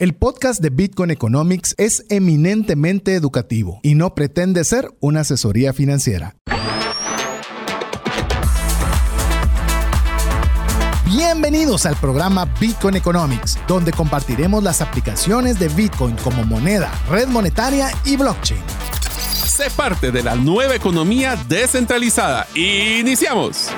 El podcast de Bitcoin Economics es eminentemente educativo y no pretende ser una asesoría financiera. Bienvenidos al programa Bitcoin Economics, donde compartiremos las aplicaciones de Bitcoin como moneda, red monetaria y blockchain. Sé parte de la nueva economía descentralizada. Iniciamos.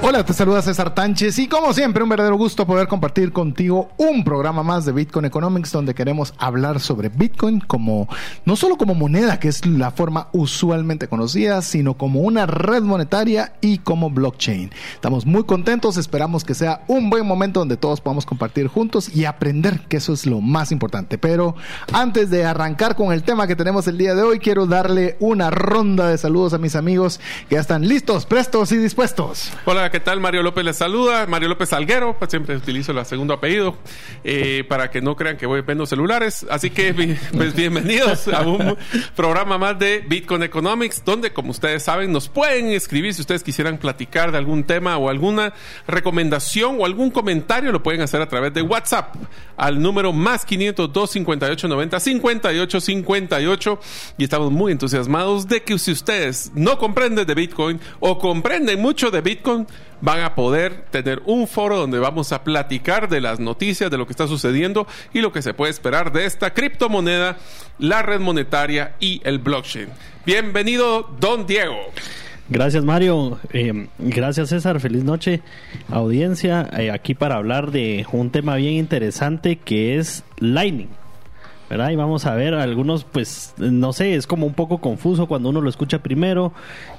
Hola, te saluda César Tánchez y como siempre un verdadero gusto poder compartir contigo un programa más de Bitcoin Economics donde queremos hablar sobre Bitcoin como no solo como moneda que es la forma usualmente conocida, sino como una red monetaria y como blockchain. Estamos muy contentos, esperamos que sea un buen momento donde todos podamos compartir juntos y aprender que eso es lo más importante. Pero antes de arrancar con el tema que tenemos el día de hoy, quiero darle una ronda de saludos a mis amigos que ya están listos, prestos y dispuestos. Hola, ¿qué tal? Mario López les saluda. Mario López Alguero, pues siempre utilizo el segundo apellido eh, para que no crean que voy vendo celulares. Así que, pues bienvenidos a un programa más de Bitcoin Economics, donde, como ustedes saben, nos pueden escribir si ustedes quisieran platicar de algún tema o alguna recomendación o algún comentario, lo pueden hacer a través de WhatsApp al número más 502 58 90 58 58 y estamos muy entusiasmados de que si ustedes no comprenden de Bitcoin o comprenden mucho de Bitcoin, van a poder tener un foro donde vamos a platicar de las noticias, de lo que está sucediendo y lo que se puede esperar de esta criptomoneda, la red monetaria y el blockchain. Bienvenido, don Diego. Gracias Mario, eh, gracias César, feliz noche audiencia, eh, aquí para hablar de un tema bien interesante que es Lightning. ¿Verdad? Y vamos a ver algunos, pues, no sé, es como un poco confuso cuando uno lo escucha primero.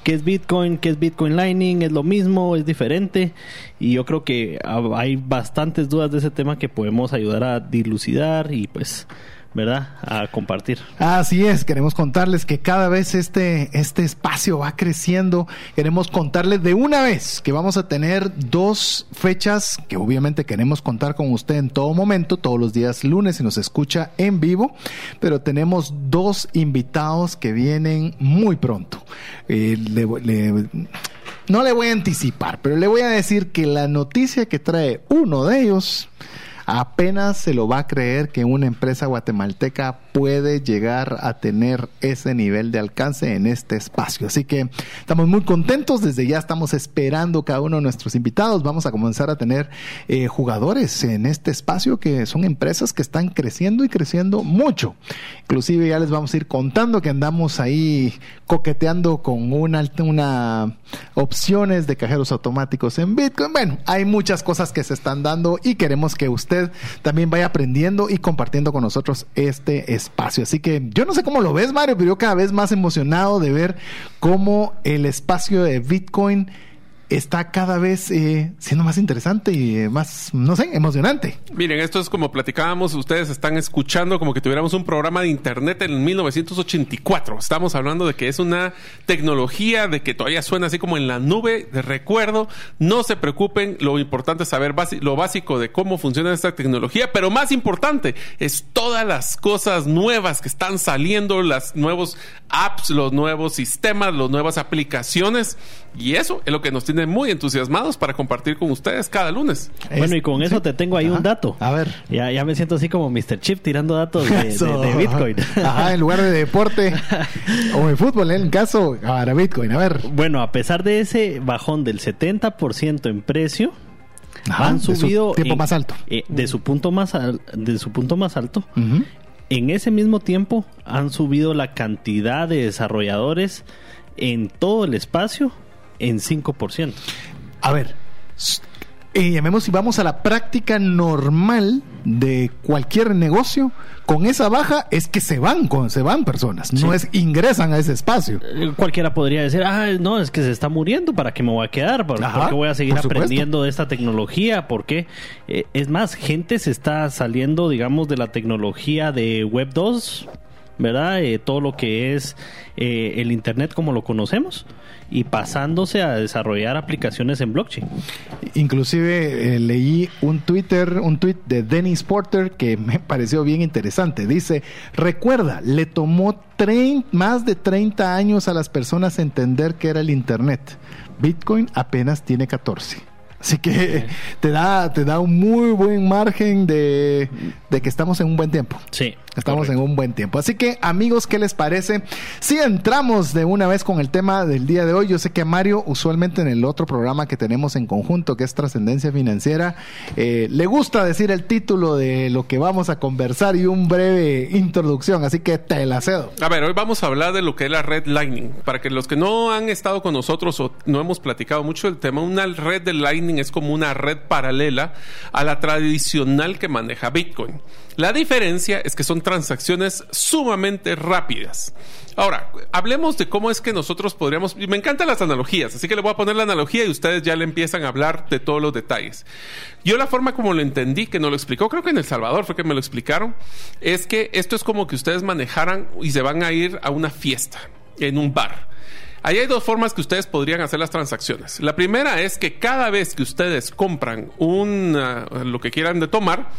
¿Qué es Bitcoin? ¿Qué es Bitcoin Lightning? ¿Es lo mismo? ¿Es diferente? Y yo creo que hay bastantes dudas de ese tema que podemos ayudar a dilucidar y pues ¿verdad? A compartir. Así es, queremos contarles que cada vez este, este espacio va creciendo. Queremos contarles de una vez que vamos a tener dos fechas que obviamente queremos contar con usted en todo momento, todos los días lunes y nos escucha en vivo, pero tenemos dos invitados que vienen muy pronto. Eh, no le voy a anticipar, pero le voy a decir que la noticia que trae uno de ellos apenas se lo va a creer que una empresa guatemalteca puede llegar a tener ese nivel de alcance en este espacio. Así que estamos muy contentos, desde ya estamos esperando cada uno de nuestros invitados. Vamos a comenzar a tener eh, jugadores en este espacio que son empresas que están creciendo y creciendo mucho. Inclusive ya les vamos a ir contando que andamos ahí coqueteando con una, una opciones de cajeros automáticos en Bitcoin. Bueno, hay muchas cosas que se están dando y queremos que usted también vaya aprendiendo y compartiendo con nosotros este espacio. Así que yo no sé cómo lo ves, Mario, pero yo cada vez más emocionado de ver cómo el espacio de Bitcoin está cada vez eh, siendo más interesante y eh, más, no sé, emocionante. Miren, esto es como platicábamos, ustedes están escuchando como que tuviéramos un programa de internet en 1984. Estamos hablando de que es una tecnología, de que todavía suena así como en la nube de recuerdo. No se preocupen, lo importante es saber lo básico de cómo funciona esta tecnología, pero más importante es todas las cosas nuevas que están saliendo, los nuevos apps, los nuevos sistemas, las nuevas aplicaciones. Y eso es lo que nos tiene muy entusiasmados para compartir con ustedes cada lunes. Bueno, y con eso te tengo ahí un dato. A ver. Ya, ya me siento así como Mr. Chip tirando datos de, Bitcoin. Ajá, en lugar de deporte o de fútbol, en el caso, para Bitcoin. A ver. Bueno, a pesar de ese bajón del 70% en precio, han subido. tiempo más alto. Eh, de, su punto más de su punto más alto. En ese mismo tiempo han subido la cantidad de desarrolladores en todo el espacio en 5%. A ver, eh, llamemos si vamos a la práctica normal de cualquier negocio, con esa baja es que se van, con, se van personas, no es ingresan a ese espacio. Eh, cualquiera podría decir, ah, no, es que se está muriendo, ¿para qué me voy a quedar? ¿Por, qué voy a seguir aprendiendo de esta tecnología? Porque eh, es más, gente se está saliendo, digamos, de la tecnología de Web 2 ¿verdad? Eh, todo lo que es el Internet como lo conocemos y pasándose a desarrollar aplicaciones en blockchain. Inclusive eh, leí un Twitter, un tweet de Dennis Porter que me pareció bien interesante. Dice, recuerda, le tomó más de 30 años a las personas entender qué era el Internet. Bitcoin apenas tiene 14. Así que te da, te da un muy buen margen de, de que estamos en un buen tiempo. Sí. Estamos en un buen tiempo. Así que, amigos, ¿qué les parece? Si entramos de una vez con el tema del día de hoy, yo sé que Mario, usualmente en el otro programa que tenemos en conjunto, que es Trascendencia Financiera, eh, le gusta decir el título de lo que vamos a conversar y un breve introducción. Así que te la cedo. A ver, hoy vamos a hablar de lo que es la red Lightning. Para que los que no han estado con nosotros o no hemos platicado mucho del tema, una red de Lightning es como una red paralela a la tradicional que maneja Bitcoin. La diferencia es que son transacciones sumamente rápidas. Ahora, hablemos de cómo es que nosotros podríamos... Me encantan las analogías, así que le voy a poner la analogía y ustedes ya le empiezan a hablar de todos los detalles. Yo la forma como lo entendí, que nos lo explicó, creo que en El Salvador fue que me lo explicaron, es que esto es como que ustedes manejaran y se van a ir a una fiesta en un bar. Ahí hay dos formas que ustedes podrían hacer las transacciones. La primera es que cada vez que ustedes compran un, lo que quieran de tomar,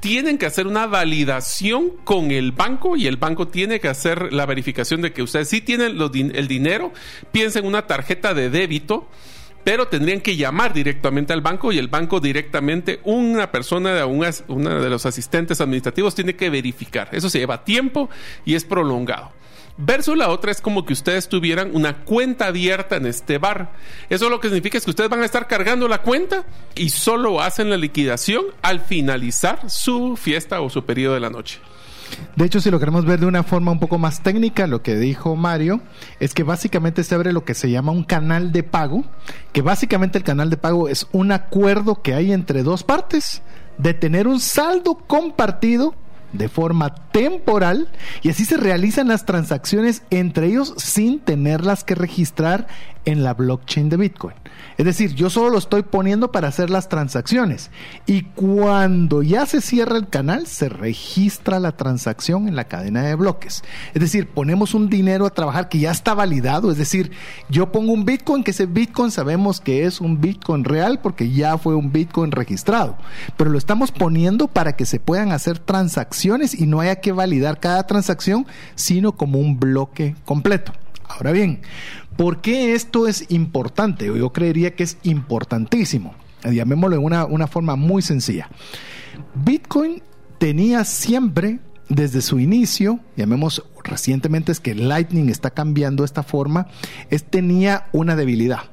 tienen que hacer una validación con el banco y el banco tiene que hacer la verificación de que ustedes sí tienen el dinero. Piensen en una tarjeta de débito pero tendrían que llamar directamente al banco y el banco directamente, una persona, de una de los asistentes administrativos tiene que verificar. Eso se lleva tiempo y es prolongado. Versus la otra es como que ustedes tuvieran una cuenta abierta en este bar. Eso lo que significa es que ustedes van a estar cargando la cuenta y solo hacen la liquidación al finalizar su fiesta o su periodo de la noche. De hecho, si lo queremos ver de una forma un poco más técnica, lo que dijo Mario es que básicamente se abre lo que se llama un canal de pago, que básicamente el canal de pago es un acuerdo que hay entre dos partes de tener un saldo compartido de forma temporal y así se realizan las transacciones entre ellos sin tenerlas que registrar en la blockchain de Bitcoin. Es decir, yo solo lo estoy poniendo para hacer las transacciones y cuando ya se cierra el canal se registra la transacción en la cadena de bloques. Es decir, ponemos un dinero a trabajar que ya está validado, es decir, yo pongo un Bitcoin que ese Bitcoin sabemos que es un Bitcoin real porque ya fue un Bitcoin registrado, pero lo estamos poniendo para que se puedan hacer transacciones y no haya que validar cada transacción, sino como un bloque completo. Ahora bien, ¿por qué esto es importante? Yo creería que es importantísimo. Llamémoslo de una, una forma muy sencilla. Bitcoin tenía siempre desde su inicio, llamemos recientemente es que Lightning está cambiando esta forma, es tenía una debilidad.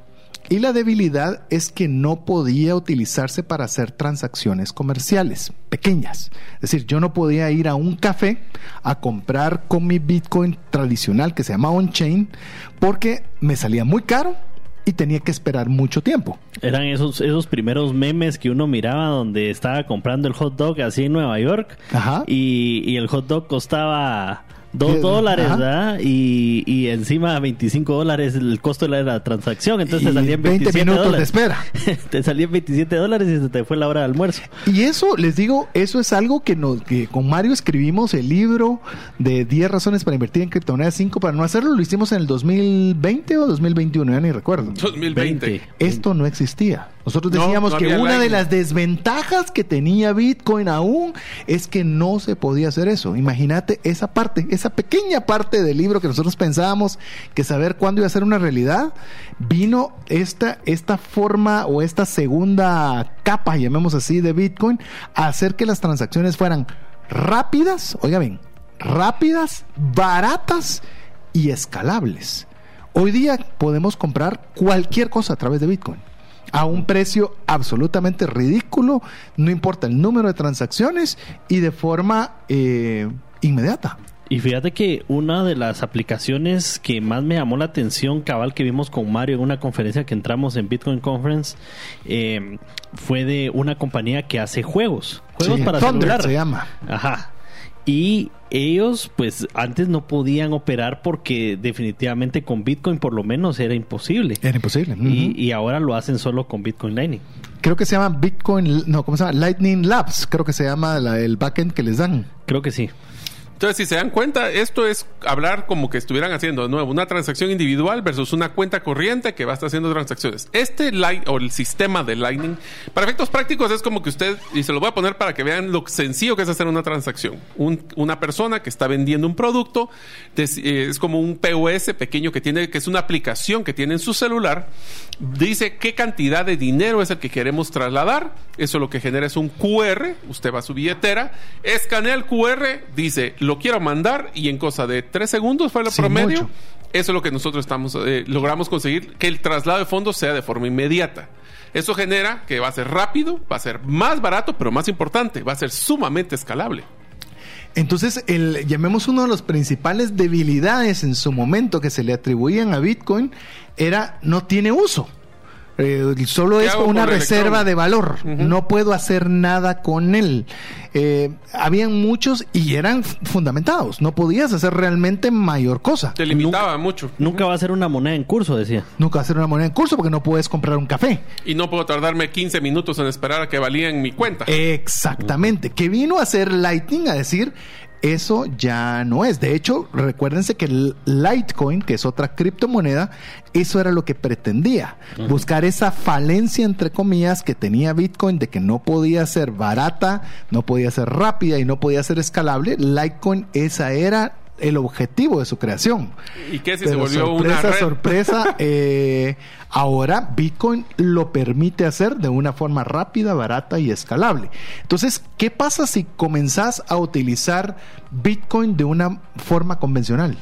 Y la debilidad es que no podía utilizarse para hacer transacciones comerciales pequeñas. Es decir, yo no podía ir a un café a comprar con mi Bitcoin tradicional que se llama on-chain porque me salía muy caro y tenía que esperar mucho tiempo. Eran esos, esos primeros memes que uno miraba donde estaba comprando el hot dog así en Nueva York Y, y el hot dog costaba Dos dólares, ¿verdad? Y, y encima 25 dólares el costo de la transacción. Entonces te salían 27 20 minutos dólares. de espera. te salían 27 dólares y se te fue la hora de almuerzo. Y eso, les digo, eso es algo que, nos, que con Mario escribimos el libro de 10 razones para invertir en criptomonedas 5 para no hacerlo. Lo hicimos en el 2020 o 2021, ya ni recuerdo. 2020. 20. Esto no existía. Nosotros No, decíamos no que una de las desventajas que tenía Bitcoin aún es que no se podía hacer eso. Imagínate esa parte, esa pequeña parte del libro que nosotros pensábamos que saber cuándo iba a ser una realidad, vino esta, esta forma o esta segunda capa, llamemos así, de Bitcoin, a hacer que las transacciones fueran rápidas, oiga bien, rápidas, baratas y escalables. Hoy día podemos comprar cualquier cosa a través de Bitcoin a un precio absolutamente ridículo, no importa el número de transacciones y de forma eh, inmediata. Y fíjate que una de las aplicaciones que más me llamó la atención, cabal, que vimos con Mario en una conferencia que entramos en Bitcoin Conference, eh, fue de una compañía que hace juegos. Juegos Sí, para Thunder celular. se llama. Ajá. Y ellos, pues, antes no podían operar porque definitivamente con Bitcoin por lo menos era imposible. Era imposible. y, ahora lo hacen solo con Bitcoin Lightning. Creo que se llama Bitcoin, no, ¿cómo se llama? Lightning Labs, creo que se llama la- el backend que les dan. Creo que sí. Entonces, si se dan cuenta, esto es hablar como que estuvieran haciendo de nuevo una transacción individual versus una cuenta corriente que va a estar haciendo transacciones. Este light o el sistema de Lightning, para efectos prácticos, es como que usted, y se lo voy a poner para que vean lo sencillo que es hacer una transacción. una persona que está vendiendo un producto, eh, es como un POS pequeño que tiene, que es una aplicación que tiene en su celular, dice qué cantidad de dinero es el que queremos trasladar. Eso lo que genera es un QR. Usted va a su billetera, escanea el QR, dice lo quiero mandar y en cosa de tres segundos fue el promedio. Eso es lo que nosotros estamos eh, logramos conseguir que el traslado de fondos sea de forma inmediata. Eso genera que va a ser rápido, va a ser más barato, pero más importante, va a ser sumamente escalable. Entonces, el, llamemos uno de los principales debilidades en su momento que se le atribuían a Bitcoin era no tiene uso. Eh, solo es una reserva de valor. No puedo hacer nada con él. Eh, habían muchos y eran fundamentados. No podías hacer realmente mayor cosa. Te limitaba mucho. Nunca va a ser una moneda en curso, decía. Nunca va a ser una moneda en curso porque no puedes comprar un café. Y no puedo tardarme 15 minutos en esperar a que valía en mi cuenta. Exactamente. Que vino a hacer Lightning a decir, eso ya no es. De hecho, recuérdense que el Litecoin, que es otra criptomoneda, eso era lo que pretendía. Buscar esa falencia, entre comillas, que tenía Bitcoin de que no podía ser barata, no podía ser rápida y no podía ser escalable. Litecoin, esa era el objetivo de su creación. ¿Y qué si se volvió sorpresa, una sorpresa? Eh, ahora Bitcoin lo permite hacer de una forma rápida, barata y escalable. Entonces, ¿qué pasa si comenzás a utilizar Bitcoin de una forma convencional?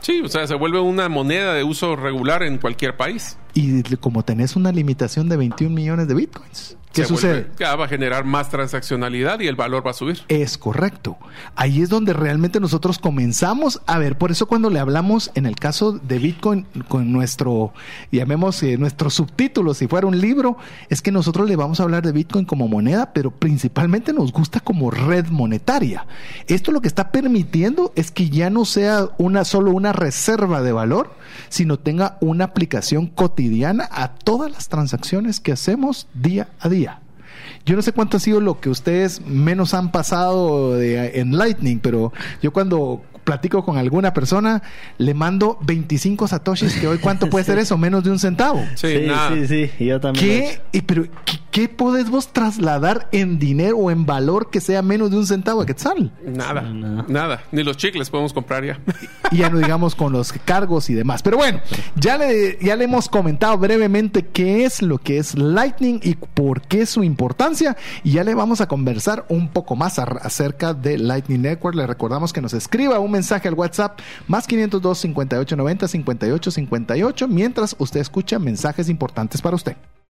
Sí, o sea, se vuelve una moneda de uso regular en cualquier país. Y como tenés una limitación de 21 millones de bitcoins. ¿Qué sucede? va a generar más transaccionalidad y el valor va a subir. Es correcto. Ahí es donde realmente nosotros comenzamos a ver. Por eso cuando le hablamos en el caso de Bitcoin con nuestro, llamemos eh, nuestro subtítulo, si fuera un libro, es que nosotros le vamos a hablar de Bitcoin como moneda, pero principalmente nos gusta como red monetaria. Esto lo que está permitiendo es que ya no sea una solo una reserva de valor, sino tenga una aplicación cotidiana a todas las transacciones que hacemos día a día. Yo no sé cuánto ha sido lo que ustedes menos han pasado en Lightning, pero yo cuando platico con alguna persona, le mando 25 satoshis, que hoy cuánto puede ser eso, menos de un centavo. Sí, sí, sí, yo también. ¿Qué, y, pero, ¿qué, podés vos trasladar en dinero o en valor que sea menos de un centavo de quetzal? Nada, nada, ni los chicles podemos comprar ya. Y ya no digamos con los cargos y demás. Pero bueno, ya le, ya le hemos comentado brevemente qué es lo que es Lightning y por qué su importancia. Y ya le vamos a conversar un poco más acerca de Lightning Network. Le recordamos que nos escriba un mensaje al WhatsApp más 502 58 90 58 58 mientras usted escucha mensajes importantes para usted.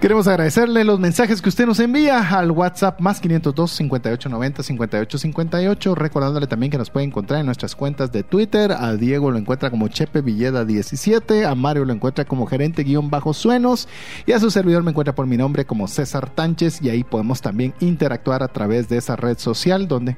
Queremos agradecerle los mensajes que usted nos envía al WhatsApp más 502 5890 5858. Recordándole también que nos puede encontrar en nuestras cuentas de Twitter. A Diego lo encuentra como Chepe Villeda 17. A Mario lo encuentra como gerente guion bajo suenos. Y a su servidor me encuentra por mi nombre como César Tánchez. Y ahí podemos también interactuar a través de esa red social donde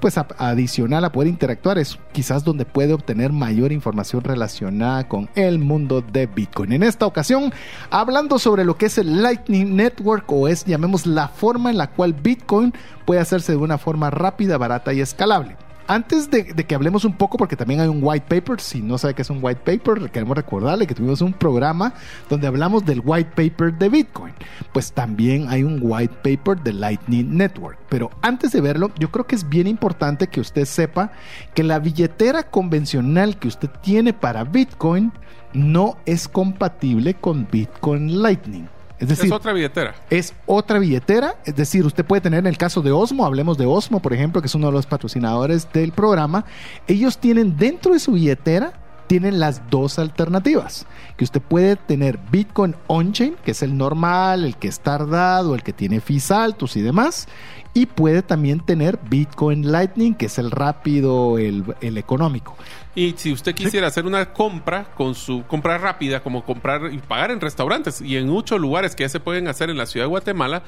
pues adicional a poder interactuar es quizás donde puede obtener mayor información relacionada con el mundo de Bitcoin. En esta ocasión, hablando sobre lo que es el Lightning Network o es, llamemos, la forma en la cual Bitcoin puede hacerse de una forma rápida, barata y escalable. Antes de, que hablemos un poco, porque también hay un white paper, si no sabe qué es un white paper, queremos recordarle que tuvimos un programa donde hablamos del white paper de Bitcoin. Pues también hay un white paper de Lightning Network. Pero antes de verlo, yo creo que es bien importante que usted sepa que la billetera convencional que usted tiene para Bitcoin no es compatible con Bitcoin Lightning. Es decir, es otra billetera. Es otra billetera, es decir, usted puede tener en el caso de Osmo, hablemos de Osmo, por ejemplo, que es uno de los patrocinadores del programa, ellos tienen dentro de su billetera tienen las dos alternativas, que usted puede tener Bitcoin on-chain, que es el normal, el que es tardado, el que tiene fees altos y demás, y puede también tener Bitcoin Lightning, que es el rápido, el, el económico. Y si usted quisiera hacer una compra con su compra rápida, como comprar y pagar en restaurantes y en muchos lugares que ya se pueden hacer en la ciudad de Guatemala,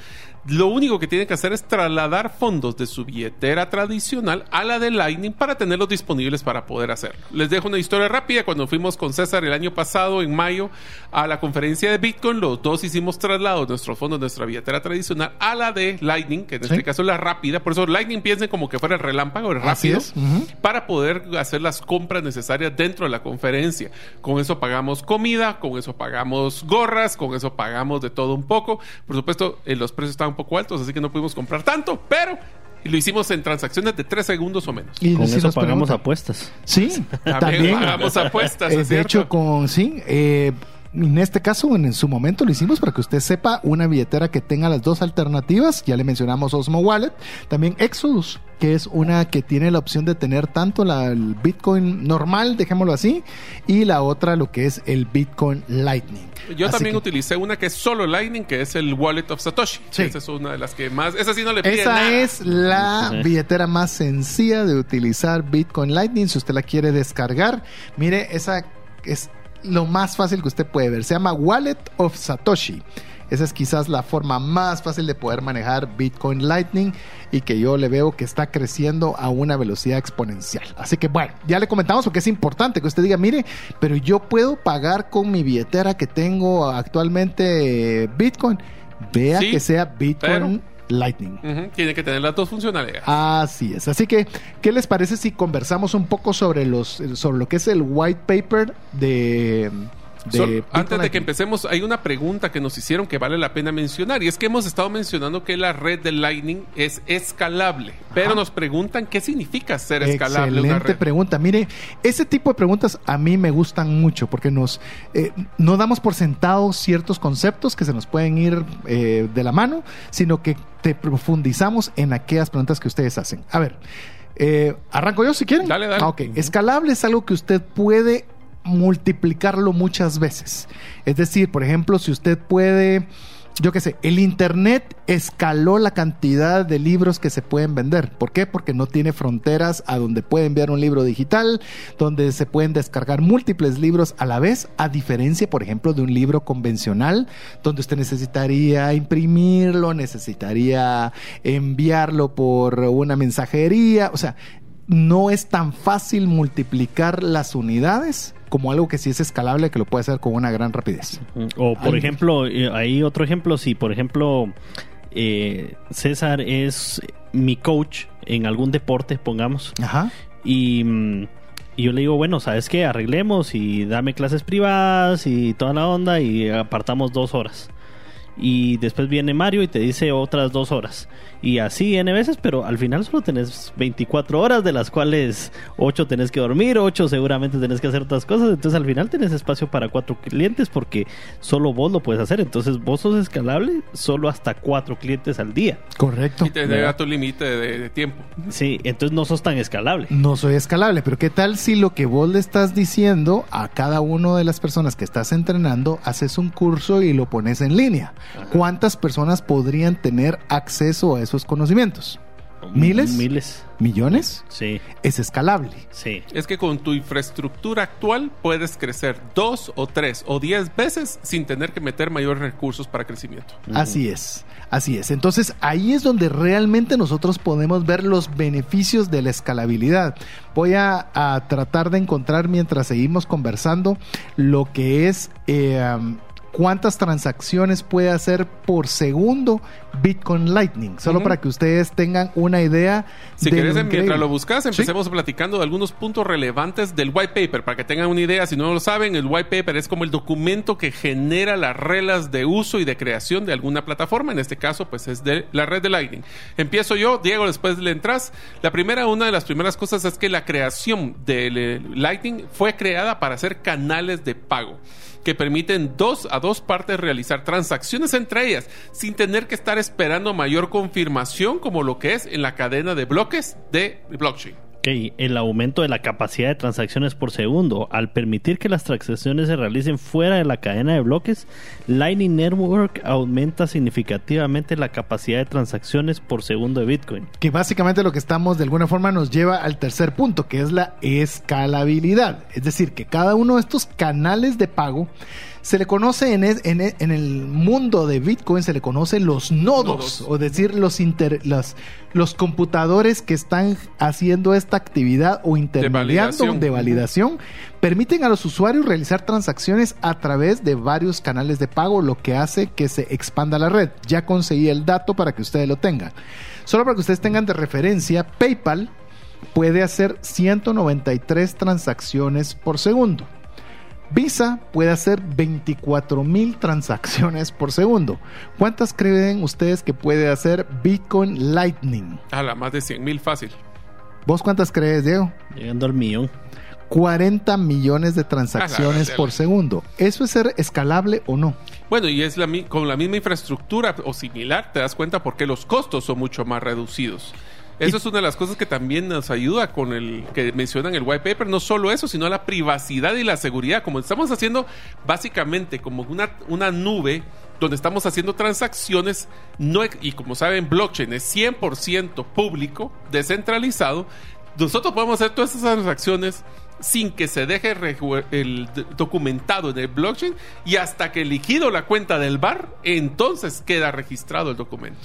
lo único que tiene que hacer es trasladar fondos de su billetera tradicional a la de Lightning para tenerlos disponibles para poder hacerlo. Les dejo una historia rápida. Cuando fuimos con César el año pasado, en mayo, a la conferencia de Bitcoin, los dos hicimos traslados de nuestros fondos de nuestra billetera tradicional a la de Lightning, que en este caso es la rápida. Por eso Lightning piensen como que fuera el relámpago, el rápido, para poder hacer las compras necesarias dentro de la conferencia. Con eso pagamos comida, con eso pagamos gorras, con eso pagamos de todo un poco. Por supuesto, eh, los precios estaban un poco altos, así que no pudimos comprar tanto, pero lo hicimos en transacciones de tres segundos o menos. Y con eso pagamos apuestas. Sí, también, pagamos apuestas. Eh, de hecho, con sí, eh, en este caso, en, su momento lo hicimos para que usted sepa una billetera que tenga las dos alternativas. Ya le mencionamos Osmo Wallet. También Exodus, que es una que tiene la opción de tener tanto la, el Bitcoin normal, dejémoslo así, y la otra lo que es el Bitcoin Lightning. Yo también utilicé una que es solo Lightning, que es el Wallet of Satoshi. Esa es una de las que más... Esa sí no le pide Esa es la billetera más sencilla de utilizar Bitcoin Lightning. Si usted la quiere descargar, mire, esa es lo más fácil que usted puede ver. Se llama Wallet of Satoshi. Esa es quizás la forma más fácil de poder manejar Bitcoin Lightning y que yo le veo que está creciendo a una velocidad exponencial. Así que bueno, ya le comentamos porque es importante que usted diga, mire, pero yo puedo pagar con mi billetera que tengo actualmente eh, Bitcoin. Vea que sea Bitcoin. Lightning. Tiene que tener las dos funcionalidades. Así es. Así que, ¿qué les parece si conversamos un poco sobre los sobre lo que es el white paper de antes de que empecemos, hay una pregunta que nos hicieron que vale la pena mencionar. Y es que hemos estado mencionando que la red de Lightning es escalable. Pero nos preguntan qué significa ser escalable. Excelente pregunta. Mire, ese tipo de preguntas a mí me gustan mucho porque nos eh, no damos por sentado ciertos conceptos que se nos pueden ir eh, de la mano, sino que te profundizamos en aquellas preguntas que ustedes hacen. A ver. Eh, arranco yo si quieren. Dale, dale. Ah, ok. Escalable es algo que usted puede multiplicarlo muchas veces. Es decir, por ejemplo, si usted puede, yo qué sé, el Internet escaló la cantidad de libros que se pueden vender. ¿Por qué? Porque no tiene fronteras a donde puede enviar un libro digital, donde se pueden descargar múltiples libros a la vez, a diferencia, por ejemplo, de un libro convencional, donde usted necesitaría imprimirlo, necesitaría enviarlo por una mensajería. O sea, no es tan fácil multiplicar las unidades como algo que sí es escalable, que lo puede hacer con una gran rapidez. O, por ejemplo, eh, hay otro ejemplo, si por ejemplo eh, César es mi coach en algún deporte, pongamos, Ajá. Y, y yo le digo, bueno, ¿sabes qué? Arreglemos y dame clases privadas y toda la onda y apartamos dos horas y después viene Mario y te dice otras dos horas. Y así N veces, pero al final solo tenés 24 horas, de las cuales 8 tenés que dormir, 8 seguramente tenés que hacer otras cosas. Entonces al final tenés espacio para cuatro clientes porque solo vos lo puedes hacer. Entonces vos sos escalable solo hasta cuatro clientes al día. Correcto. Y te llega tu límite de, tiempo. Sí, entonces no sos tan escalable. No soy escalable, pero ¿qué tal si lo que vos le estás diciendo a cada una de las personas que estás entrenando, haces un curso y lo pones en línea? ¿Cuántas personas podrían tener acceso a esos conocimientos? ¿Miles? Miles. ¿Millones? Sí. Es escalable. Sí. Es que con tu infraestructura actual puedes crecer dos o tres o diez veces sin tener que meter mayores recursos para crecimiento. Así es. Así es. Entonces ahí es donde realmente nosotros podemos ver los beneficios de la escalabilidad. Voy a, tratar de encontrar mientras seguimos conversando lo que es eh, cuántas transacciones puede hacer por segundo Bitcoin Lightning, solo para que ustedes tengan una idea. Si quieres, mientras lo buscas, empecemos platicando de algunos puntos relevantes del white paper, para que tengan una idea, si no lo saben, el white paper es como el documento que genera las reglas de uso y de creación de alguna plataforma, en este caso pues es de la red de Lightning. Empiezo yo, Diego, después le entras. La primera, una de las primeras cosas es que la creación de Lightning fue creada para hacer canales de pago. Que permiten dos a dos partes realizar transacciones entre ellas sin tener que estar esperando mayor confirmación como lo que es en la cadena de bloques de blockchain. Ok, el aumento de la capacidad de transacciones por segundo. Al permitir que las transacciones se realicen fuera de la cadena de bloques, Lightning Network aumenta significativamente la capacidad de transacciones por segundo de Bitcoin. Que básicamente lo que estamos de alguna forma nos lleva al tercer punto, que es la escalabilidad. Es decir, que cada uno de estos canales de pago se le conoce en, es- en en el mundo de Bitcoin, se le conoce los nodos, Nodos. o decir, los, inter- las- los computadores que están haciendo esta actividad o intermediando validación. de validación, permiten a los usuarios realizar transacciones a través de varios canales de pago, lo que hace que se expanda la red. Ya conseguí el dato para que ustedes lo tengan. Solo para que ustedes tengan de referencia, PayPal puede hacer 193 transacciones por segundo. Visa puede hacer 24 mil transacciones por segundo. ¿Cuántas creen ustedes que puede hacer Bitcoin Lightning? A la más de 100 mil fácil. ¿Vos cuántas crees, Diego? Llegando al millón. 40 millones de transacciones la por segundo. ¿Eso es ser escalable o no? Bueno, y es la, con la misma infraestructura o similar, te das cuenta por qué los costos son mucho más reducidos. Eso es una de las cosas que también nos ayuda con el que mencionan el white paper. No solo eso, sino la privacidad y la seguridad. Como estamos haciendo básicamente como una, una nube donde estamos haciendo transacciones no, y como saben, blockchain es 100% público, descentralizado. Nosotros podemos hacer todas esas transacciones sin que se deje el documentado en el blockchain y hasta que liquido la cuenta del bar, entonces queda registrado el documento.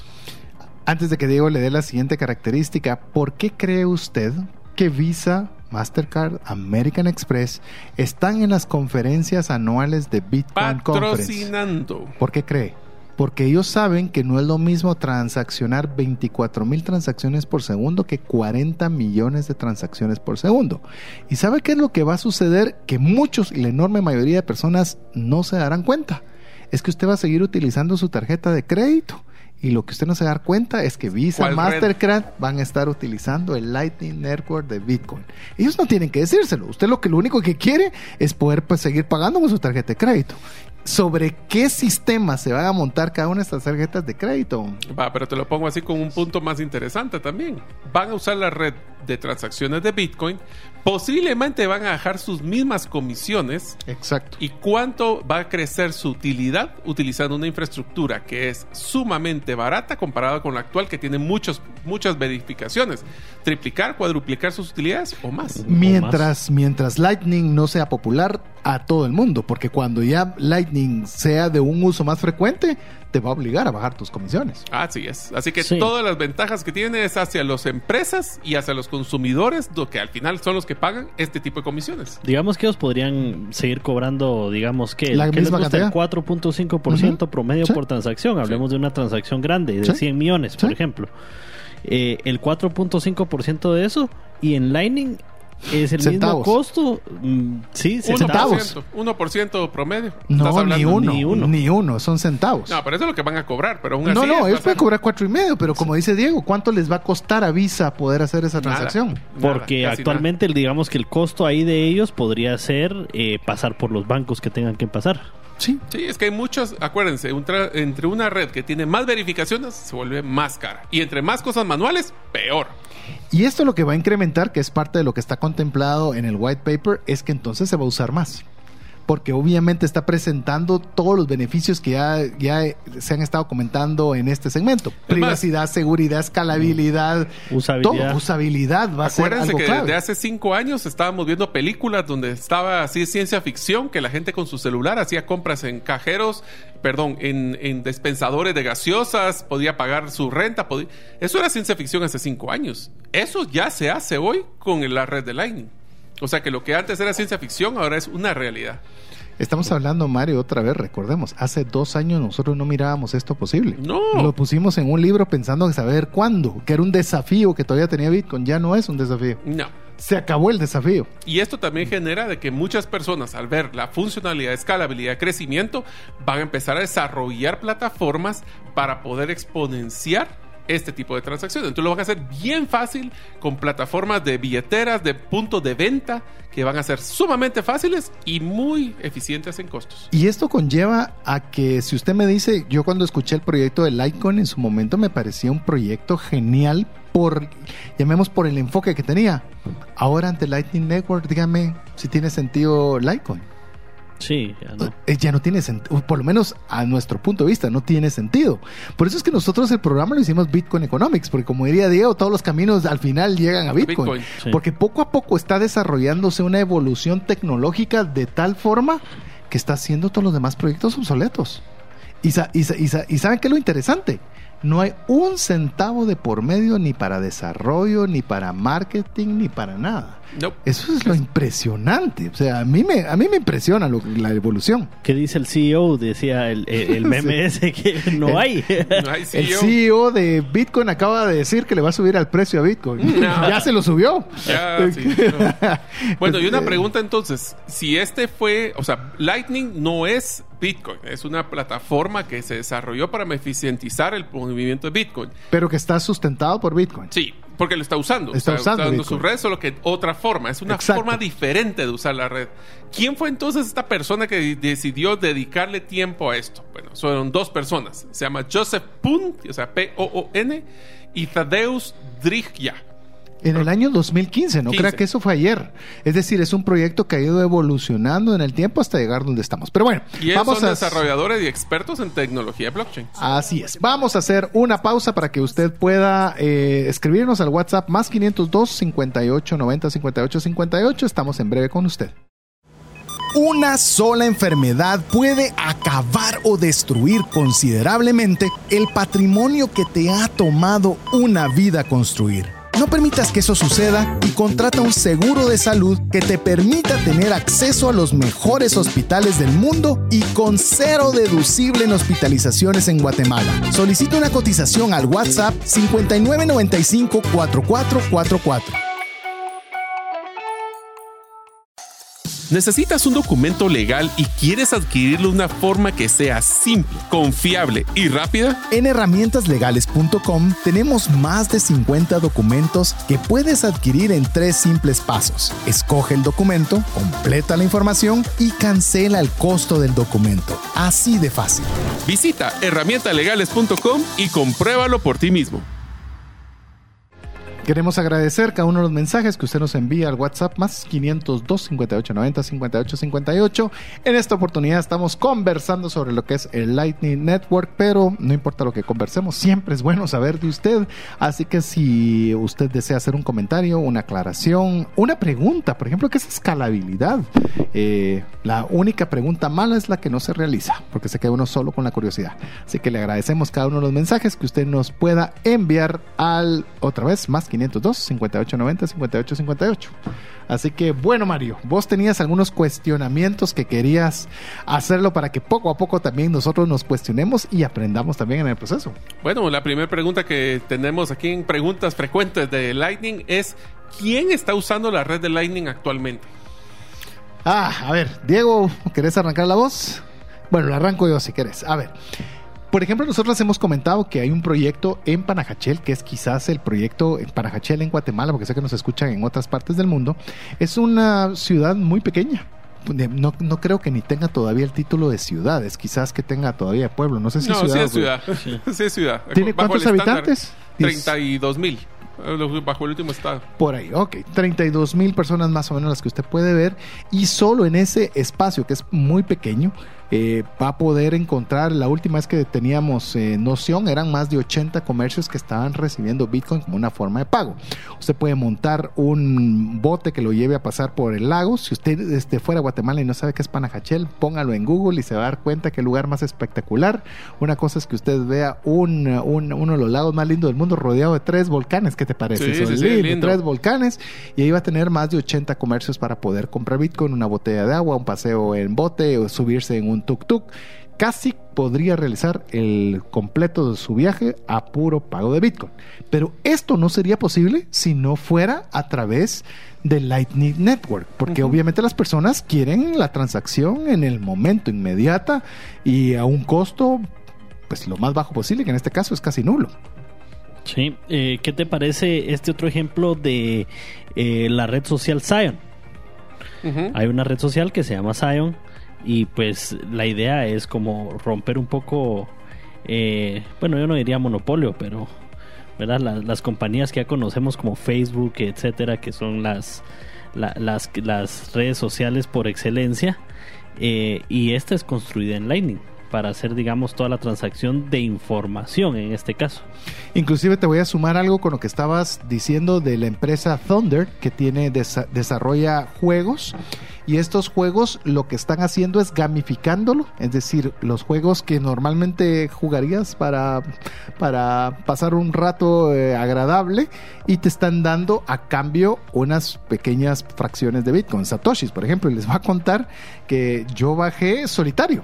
Antes de que Diego le dé la siguiente característica, ¿por qué cree usted que Visa, Mastercard, American Express están en las conferencias anuales de Bitcoin Conference? Patrocinando. ¿Por qué cree? Porque ellos saben que no es lo mismo transaccionar 24 mil transacciones por segundo que 40 millones de transacciones por segundo. ¿Y sabe qué es lo que va a suceder? Que muchos y la enorme mayoría de personas no se darán cuenta. Es que usted va a seguir utilizando su tarjeta de crédito. Y lo que usted no se va a dar cuenta es que Visa, ¿Cuál red? Mastercard van a estar utilizando el Lightning Network de Bitcoin. Ellos no tienen que decírselo. Usted lo que lo único que quiere es poder pues, seguir pagando con su tarjeta de crédito. ¿Sobre qué sistema se van a montar cada una de estas tarjetas de crédito? Va, pero te lo pongo así con un punto más interesante también. Van a usar la red de transacciones de Bitcoin, posiblemente van a dejar sus mismas comisiones Exacto. y cuánto va a crecer su utilidad utilizando una infraestructura que es sumamente barata comparada con la actual que tiene muchos, muchas verificaciones. Triplicar, cuadruplicar sus utilidades o más. Mientras, mientras Lightning no sea popular a todo el mundo, porque cuando ya Lightning sea de un uso más frecuente, te va a obligar a bajar tus comisiones. Así es. Así que Sí. todas las ventajas que tiene es hacia las empresas y hacia los consumidores, lo que al final son los que pagan este tipo de comisiones. Digamos que ellos podrían seguir cobrando, digamos que, La ¿qué les misma gusta? el cantidad. 4.5% Ujú. promedio Sí. por transacción. Hablemos de una transacción grande, de Sí. 100 millones, por ejemplo. Eh, el 4.5% de eso y en Lightning es el Centavos. mismo costo. mm, sí, 1%, centavos. 1% promedio. Estás No, ni uno, ni uno. ni uno, son centavos. No, pero eso es lo que van a cobrar, pero aún No, así. no, es ellos pueden bastante- cobrar cuatro y medio, pero como dice Diego, ¿cuánto les va a costar a Visa poder hacer esa transacción? nada, Porque actualmente, digamos que el costo ahí de ellos podría ser eh, pasar por los bancos que tengan que pasar. Sí. Sí, es que hay muchos, acuérdense, un entre una red que tiene más verificaciones se vuelve más cara. Y entre más cosas manuales, peor. Y esto lo que va a incrementar, que es parte de lo que está contemplado en el white paper, es que entonces se va a usar más. Porque obviamente está presentando todos los beneficios que ya, ya se han estado comentando en este segmento. Privacidad, seguridad, escalabilidad, Usabilidad. todo, usabilidad va a ser Acuérdense algo que clave. desde hace cinco años estábamos viendo películas donde estaba así ciencia ficción, que la gente con su celular hacía compras en cajeros, perdón, en, en dispensadores de gaseosas, podía pagar su renta. podía- Eso era ciencia ficción hace cinco años. Eso ya se hace hoy con la red de Lightning. O sea que lo que antes era ciencia ficción ahora es una realidad. Estamos hablando, Mario, otra vez, recordemos, hace dos años nosotros no mirábamos esto posible. No. Lo pusimos en un libro pensando en saber cuándo, que era un desafío que todavía tenía Bitcoin, ya no es un desafío. No. Se acabó el desafío. Y esto también genera de que muchas personas al ver la funcionalidad, escalabilidad, crecimiento, van a empezar a desarrollar plataformas para poder exponenciar este tipo de transacciones. Entonces lo van a hacer bien fácil con plataformas de billeteras, de puntos de venta que van a ser sumamente fáciles y muy eficientes en costos. Y esto conlleva a que si usted me dice, yo cuando escuché el proyecto de Litecoin en su momento me parecía un proyecto genial por, llamemos por el enfoque que tenía. Ahora ante Lightning Network, dígame si tiene sentido Litecoin. Sí, ya no. Eh, ya no tiene sentido, por lo menos a nuestro punto de vista, no tiene sentido. Por eso es que nosotros el programa lo hicimos Bitcoin Economics, porque como diría Diego, todos los caminos al final llegan a Bitcoin. Bitcoin, sí. Porque poco a poco está desarrollándose una evolución tecnológica de tal forma que está haciendo todos los demás proyectos obsoletos. Y, sa- y sa- y sa- y ¿saben qué es lo interesante? No hay un centavo de por medio ni para desarrollo, ni para marketing, ni para nada. No. Eso es lo impresionante. O sea, a mí me, a mí me impresiona lo- la evolución. ¿Qué dice el CEO? Decía el, el, el meme ese que no hay. No hay El CEO. CEO de Bitcoin acaba de decir que le va a subir al precio a Bitcoin. No. Ya se lo subió. Ya, sí, no. Bueno, y una Eh, pregunta entonces, si este fue, o sea, Lightning no es Bitcoin, es una plataforma que se desarrolló para eficientizar el movimiento de Bitcoin. Pero que está sustentado por Bitcoin. Sí, porque lo está usando. Está usando su Bitcoin. red, solo que otra forma. Es una Exacto. forma diferente de usar la red. ¿Quién fue entonces esta persona que decidió dedicarle tiempo a esto? Bueno, fueron dos personas. Se llama Joseph Poon, o sea, P-O-O-N, y Thaddeus Drigya. En el año 2015, no 15. crea que eso fue ayer. Es decir, es un proyecto que ha ido evolucionando en el tiempo hasta llegar donde estamos. Pero bueno, Y ellos vamos son a... desarrolladores y expertos en tecnología de blockchain. Así es. Vamos a hacer una pausa para que usted pueda eh, escribirnos al WhatsApp más 502 58 90 58 58. Estamos en breve con usted. Una sola enfermedad puede acabar o destruir considerablemente el patrimonio que te ha tomado una vida construir. No permitas que eso suceda y contrata un seguro de salud que te permita tener acceso a los mejores hospitales del mundo y con cero deducible en hospitalizaciones en Guatemala. Solicita una cotización al WhatsApp 5995 4444. ¿Necesitas un documento legal y quieres adquirirlo de una forma que sea simple, confiable y rápida? En herramientaslegales.com tenemos más de 50 documentos que puedes adquirir en tres simples pasos. Escoge el documento, completa la información y cancela el costo del documento. Así de fácil. Visita herramientalegales.com y compruébalo por ti mismo. Queremos agradecer cada uno de los mensajes que usted nos envía al WhatsApp más 502 58 90 58 58. En esta oportunidad estamos conversando sobre lo que es el Lightning Network, pero no importa lo que conversemos, siempre es bueno saber de usted. Así que si usted desea hacer un comentario, una aclaración, una pregunta, por ejemplo, ¿qué es escalabilidad? Eh, la única pregunta mala es la que no se realiza, porque se queda uno solo con la curiosidad. Así que le agradecemos cada uno de los mensajes que usted nos pueda enviar al, otra vez, más 502 5890 5858. Así que bueno, Mario, vos tenías algunos cuestionamientos que querías hacerlo para que poco a poco también nosotros nos cuestionemos y aprendamos también en el proceso. Bueno, la primera pregunta que tenemos aquí en preguntas frecuentes de Lightning es ¿quién está usando la red de Lightning actualmente? Ah, a ver, Diego, ¿querés arrancar la voz? Bueno, la arranco yo si querés. A ver. Por ejemplo, nosotros hemos comentado que hay un proyecto en Panajachel, que es quizás el proyecto en Panajachel en Guatemala, porque sé que nos escuchan en otras partes del mundo. Es una ciudad muy pequeña. No, no creo que ni tenga todavía el título de ciudad, es quizás que tenga todavía pueblo. No sé si no, ciudad. sí es ciudad. Sí es ciudad. ¿Tiene Bajo cuántos habitantes? 32 mil. Bajo el último estado. Por ahí, ok. 32 mil personas más o menos las que usted puede ver. Y solo en ese espacio, que es muy pequeño, eh, va a poder encontrar, la última vez que teníamos eh, noción, eran más de 80 comercios que estaban recibiendo Bitcoin como una forma de pago. Usted puede montar un bote que lo lleve a pasar por el lago. Si usted este, fuera a Guatemala y no sabe qué es Panajachel, póngalo en Google y se va a dar cuenta que el lugar más espectacular. Una cosa es que usted vea un, un- uno de los lagos más lindos del mundo rodeado de tres volcanes. ¿Qué te parece? Sí, sí, lindo, lindo. Tres volcanes y ahí va a tener más de 80 comercios para poder comprar Bitcoin, una botella de agua, un paseo en bote o subirse en un tuk-tuk. Casi podría realizar el completo de su viaje a puro pago de Bitcoin. Pero esto no sería posible si no fuera a través del Lightning Network, porque obviamente las personas quieren la transacción en el momento inmediata y a un costo pues lo más bajo posible, que en este caso es casi nulo. Sí, eh, ¿qué te parece este otro ejemplo de eh, la red social Zion? Hay una red social que se llama Zion y pues la idea es como romper un poco, eh, bueno, yo no diría monopolio, pero ¿verdad? La- las compañías que ya conocemos como Facebook, etcétera, que son las, la- las, las redes sociales por excelencia, eh, y esta es construida en Lightning para hacer, digamos, toda la transacción de información en este caso. Inclusive te voy a sumar algo con lo que estabas diciendo de la empresa Thunder que tiene desa- desarrolla juegos y estos juegos lo que están haciendo es gamificándolo, es decir, los juegos que normalmente jugarías para, para pasar un rato eh, agradable y te están dando a cambio unas pequeñas fracciones de Bitcoin, satoshis, por ejemplo, y les voy a contar que yo bajé solitario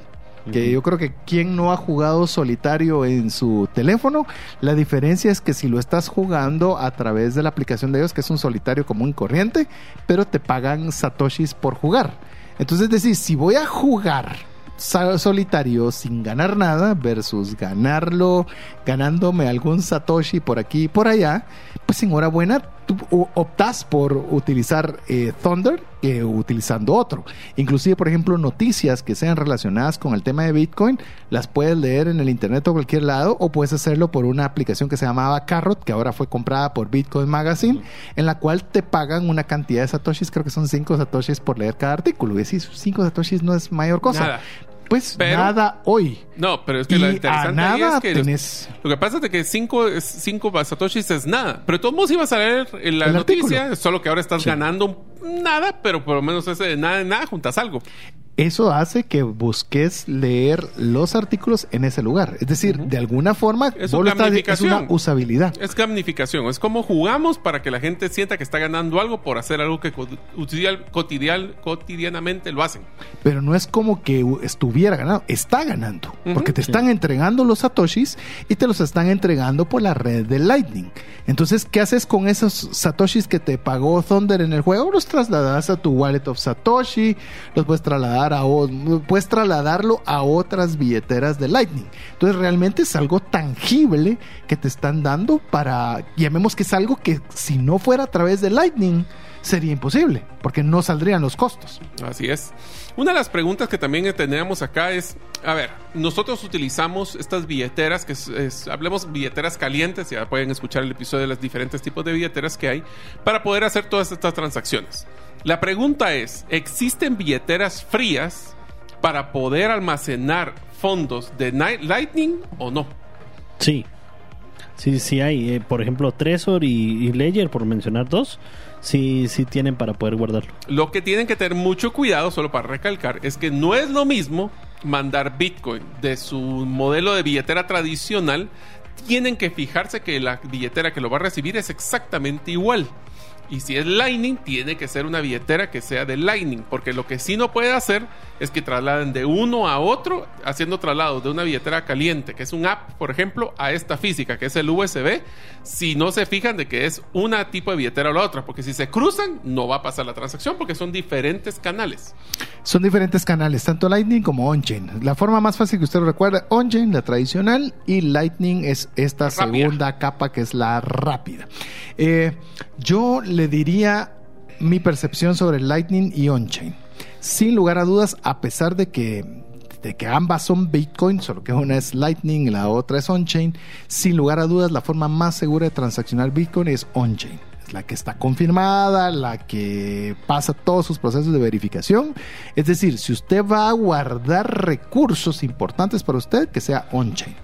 que yo creo que quien no ha jugado solitario en su teléfono, la diferencia es que si lo estás jugando a través de la aplicación de ellos, que es un solitario común y corriente, pero te pagan satoshis por jugar. Entonces, es decir, si voy a jugar solitario sin ganar nada versus ganarlo ganándome algún satoshi por aquí y por allá, pues enhorabuena, tú optas por utilizar eh, Thunder que utilizando otro. Inclusive, por ejemplo, noticias que sean relacionadas con el tema de Bitcoin, las puedes leer en el internet o cualquier lado, o puedes hacerlo por una aplicación que se llamaba Carrot, que ahora fue comprada por Bitcoin Magazine, en la cual te pagan una cantidad de satoshis, creo que son 5 satoshis por leer cada artículo. Y decir, 5 satoshis no es mayor cosa. Nada. Pues Pero- nada hoy. No, pero es que Y lo interesante nada es que los- lo que pasa es que 5 cinco satoshis es nada. Pero de todos modos ibas a leer en la El noticia, artículo. solo que ahora estás Sí. ganando nada, pero por lo menos ese de nada nada juntas algo. Eso hace que busques leer los artículos en ese lugar. Es decir, de alguna forma, Es vos una es usabilidad. Es gamificación, es como jugamos para que la gente sienta que está ganando algo por hacer algo que cot- cotidial- cotidial- cotidianamente lo hacen. Pero no es como que estuviera ganando, está ganando. Porque te están entregando los satoshis y te los están entregando por la red de Lightning. Entonces, ¿qué haces con esos satoshis que te pagó Thunder en el juego? Los trasladas a tu wallet of Satoshi, los puedes trasladar o- puedes trasladarlo a otras billeteras de Lightning. Entonces, realmente es algo tangible que te están dando para llamemos que es algo que si no fuera a través de Lightning sería imposible, porque no saldrían los costos. Así es. Una de las preguntas que también tenemos acá es, a ver, nosotros utilizamos estas billeteras, que es, es- hablemos billeteras calientes, ya pueden escuchar el episodio de los diferentes tipos de billeteras que hay, para poder hacer todas estas transacciones. La pregunta es, ¿existen billeteras frías para poder almacenar fondos de Ni- Lightning o no? Sí, sí, sí hay. eh, por ejemplo, Trezor y, y Ledger, por mencionar dos, sí, sí tienen para poder guardarlo. Lo que tienen que tener mucho cuidado, solo para recalcar, es que no es lo mismo mandar Bitcoin de su modelo de billetera tradicional. Tienen que fijarse que la billetera que lo va a recibir es exactamente igual. Y si es Lightning, tiene que ser una billetera que sea de Lightning, porque lo que sí no puede hacer es que trasladen de uno a otro, haciendo traslados de una billetera caliente, que es un app, por ejemplo, a esta física, que es el USB, si no se fijan de que es una tipo de billetera o la otra, porque si se cruzan, no va a pasar la transacción, porque son diferentes canales. Son diferentes canales, tanto Lightning como On-Chain. La forma más fácil que usted recuerda, On-Chain, la tradicional, y Lightning es esta Rápida. segunda capa que es la rápida. Eh, yo le diría mi percepción sobre Lightning y On-Chain. Sin lugar a dudas, a pesar de que, de que ambas son Bitcoin, solo que una es Lightning y la otra es On-Chain, sin lugar a dudas, la forma más segura de transaccionar Bitcoin es On-Chain la que está confirmada, la que pasa todos sus procesos de verificación. Es decir, si usted va a guardar recursos importantes para usted, que sea on-chain.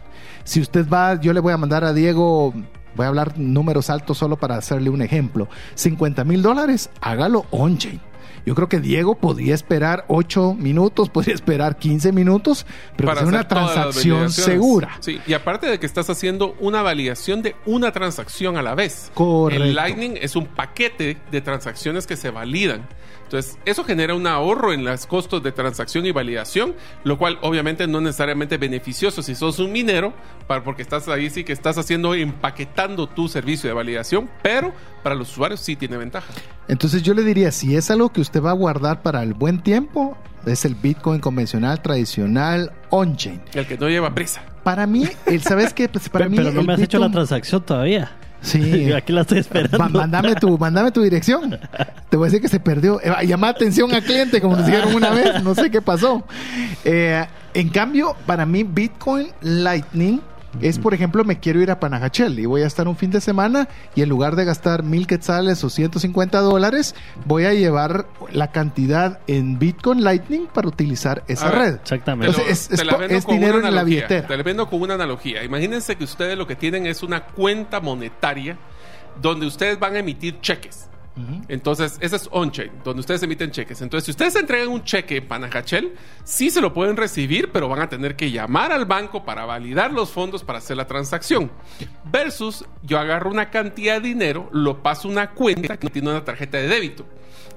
Si usted va, yo le voy a mandar a Diego, voy a hablar números altos solo para hacerle un ejemplo, 50 mil dólares, hágalo on-chain. Yo creo que Diego podría esperar 8 minutos, podría esperar 15 minutos, pero sea una transacción segura. Sí, y aparte de que estás haciendo una validación de una transacción a la vez. Correcto. El Lightning es un paquete de transacciones que se validan. Entonces, eso genera un ahorro en los costos de transacción y validación, lo cual obviamente no es necesariamente beneficioso si sos un minero, para, porque estás ahí sí que estás haciendo, empaquetando tu servicio de validación, pero para los usuarios sí tiene ventaja. Entonces yo le diría, si es algo que usted va a guardar para el buen tiempo, es el Bitcoin convencional, tradicional, on-chain. El que no lleva prisa. Para mí, el, ¿sabes qué? Pues para Pero, mí pero no me has hecho la transacción todavía. Sí. Aquí la estoy esperando. Ma- mándame tu, mándame tu dirección. Te voy a decir que se perdió. Eh, llama atención al cliente, como nos dijeron una vez. No sé qué pasó. Eh, en cambio, para mí, Bitcoin Lightning es, por ejemplo, me quiero ir a Panajachel y voy a estar un fin de semana y en lugar de gastar mil quetzales o 150 dólares, voy a llevar la cantidad en Bitcoin Lightning para utilizar esa ver, red. Exactamente. Lo- sea, es- es dinero en la billetera. Te la vendo con una analogía. Imagínense que ustedes lo que tienen es una cuenta monetaria donde ustedes van a emitir cheques. Entonces, ese es on-chain, donde ustedes emiten cheques. Entonces, si ustedes entregan un cheque en Panajachel, sí se lo pueden recibir, pero van a tener que llamar al banco para validar los fondos para hacer la transacción. Versus, yo agarro una cantidad de dinero, lo paso a una cuenta que tiene una tarjeta de débito.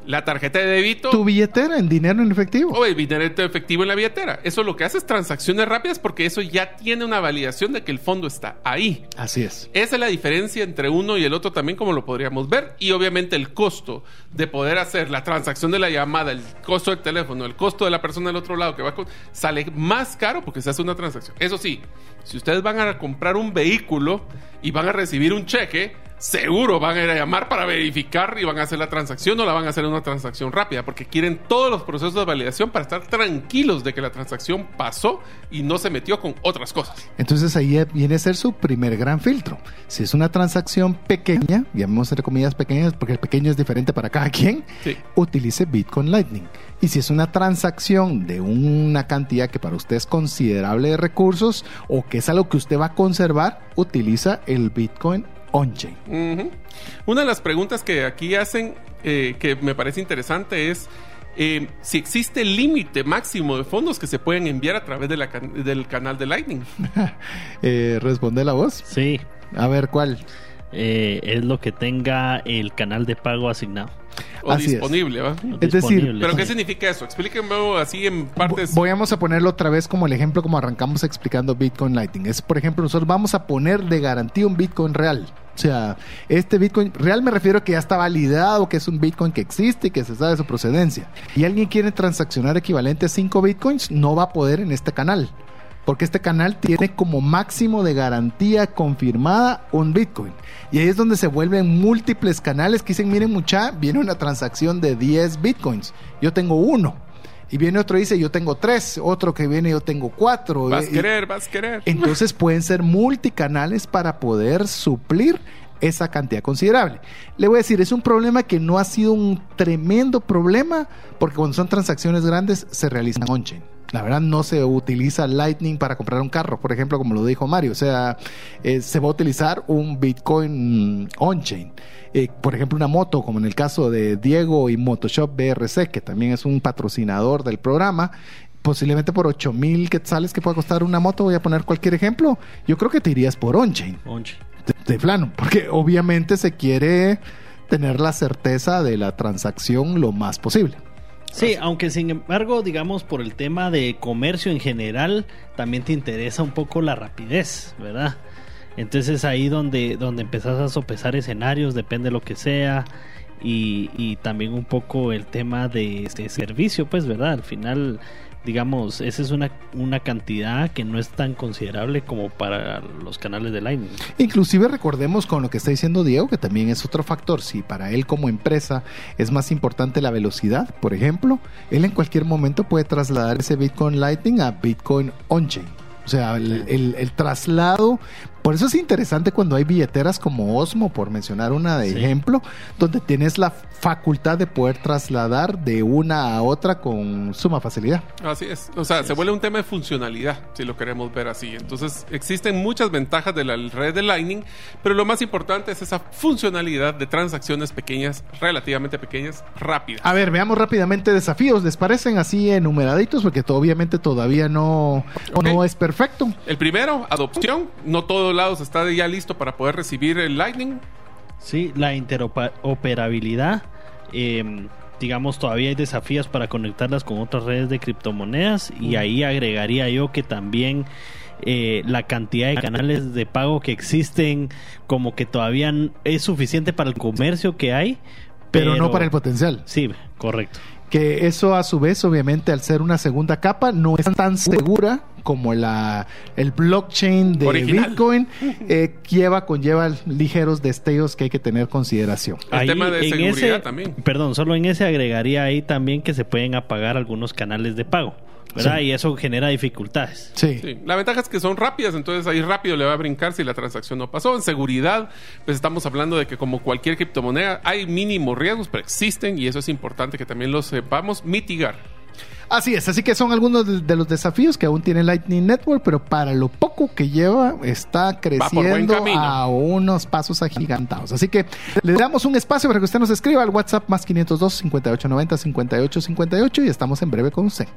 La tarjeta de débito Tu billetera en dinero en efectivo. o el dinero efectivo en la billetera. Eso lo que hace es transacciones rápidas porque eso ya tiene una validación de que el fondo está ahí. Así es. Esa es la diferencia entre uno y el otro también como lo podríamos ver y obviamente el costo de poder hacer la transacción de la llamada, el costo del teléfono, el costo de la persona del otro lado que va con, sale más caro porque se hace una transacción. Eso sí, si ustedes van a comprar un vehículo y van a recibir un cheque, seguro van a ir a llamar para verificar y van a hacer la transacción o la van a hacer una transacción rápida porque quieren todos los procesos de validación para estar tranquilos de que la transacción pasó y no se metió con otras cosas. Entonces ahí viene a ser su primer gran filtro. Si es una transacción pequeña, llamemos entre comillas pequeñas, porque el pequeño es diferente para cada quien, Sí. utilice Bitcoin Lightning. Y si es una transacción de una cantidad que para usted es considerable de recursos o que es algo que usted va a conservar, utiliza el Bitcoin on-chain. Ujú. Una de las preguntas que aquí hacen, eh, que me parece interesante, es eh, si existe límite máximo de fondos que se pueden enviar a través de la can- del canal de Lightning. Eh, ¿Responde la voz? Sí, A ver, ¿cuál? eh, es lo que tenga el canal de pago asignado. O Así es. disponible, ¿va? Es decir, Disponible. ¿Pero qué significa eso? Explíquenme así en partes. Voy a ponerlo otra vez como el ejemplo como arrancamos explicando Bitcoin Lightning. Es, por ejemplo, nosotros vamos a poner de garantía un Bitcoin real. O sea, este Bitcoin real me refiero a que ya está validado, que es un Bitcoin que existe y que se sabe su procedencia. Y alguien quiere transaccionar equivalente a 5 Bitcoins, no va a poder en este canal. Porque este canal tiene como máximo de garantía confirmada un Bitcoin. Y ahí es donde se vuelven múltiples canales que dicen, miren mucha, viene una transacción de 10 Bitcoins. Yo tengo uno. Y viene otro y dice, yo tengo tres. Otro que viene, yo tengo cuatro. Vas a querer, vas a querer. entonces pueden ser multicanales para poder suplir esa cantidad considerable. Le voy a decir, es un problema que no ha sido un tremendo problema porque cuando son transacciones grandes se realizan on-chain. La verdad no se utiliza Lightning para comprar un carro, por ejemplo, como lo dijo Mario. O sea, eh, se va a utilizar un Bitcoin on-chain. Eh, por ejemplo, una moto, como en el caso de Diego y Motoshop BRC, que también es un patrocinador del programa, posiblemente por 8 mil quetzales que pueda costar una moto, voy a poner cualquier ejemplo, yo creo que te irías por on-chain, Onche. de, de plano, porque obviamente se quiere tener la certeza de la transacción lo más posible. Sí, aunque sin embargo, digamos, por el tema de comercio en general, también te interesa un poco la rapidez, ¿verdad? Entonces ahí donde, donde empezás a sopesar escenarios, depende de lo que sea, y, y también un poco el tema de este servicio, pues, ¿verdad? Al final, digamos, esa es una, una cantidad que no es tan considerable como para los canales de Lightning. Inclusive recordemos con lo que está diciendo Diego, que también es otro factor. Si para él como empresa es más importante la velocidad, por ejemplo, él en cualquier momento puede trasladar ese Bitcoin Lightning a Bitcoin on-chain. O sea, el, el- el traslado. Por eso es interesante cuando hay billeteras como Osmo, por mencionar una de Sí. ejemplo, donde tienes la facultad de poder trasladar de una a otra con suma facilidad. Así es. O sea, se vuelve un tema de funcionalidad, si lo queremos ver así. Entonces, existen muchas ventajas de la red de Lightning, pero lo más importante es esa funcionalidad de transacciones pequeñas, relativamente pequeñas, rápidas. A ver, veamos rápidamente desafíos. ¿Les parecen así enumeraditos? Porque to- obviamente todavía no, no es perfecto. El primero, adopción. No todos lados está ya listo para poder recibir el Lightning. Sí, la interoperabilidad. eh, digamos, todavía hay desafíos para conectarlas con otras redes de criptomonedas. Y ahí agregaría yo que también eh, la cantidad de canales de pago que existen, como que todavía es suficiente para el comercio que hay. Pero, no para el potencial. Sí, correcto. Que eso a su vez, obviamente, al ser una segunda capa, no es tan segura como la el blockchain de Original. Bitcoin eh, lleva conlleva ligeros destellos que hay que tener consideración. El tema de en seguridad ese- también. Perdón, solo en ese agregaría ahí también que se pueden apagar algunos canales de pago, ¿verdad? Sí. Y eso genera dificultades. Sí. Sí, la ventaja es que son rápidas, entonces ahí rápido le va a brincar si la transacción no pasó. En seguridad, pues estamos hablando de que como cualquier criptomoneda hay mínimos riesgos, pero existen y eso es importante que también lo sepamos mitigar. Así es, así que son algunos de, de los desafíos que aún tiene Lightning Network, pero para lo poco que lleva está creciendo a unos pasos agigantados. Así que le damos un espacio para que usted nos escriba al WhatsApp más 502 5890 5858 y estamos en breve con usted.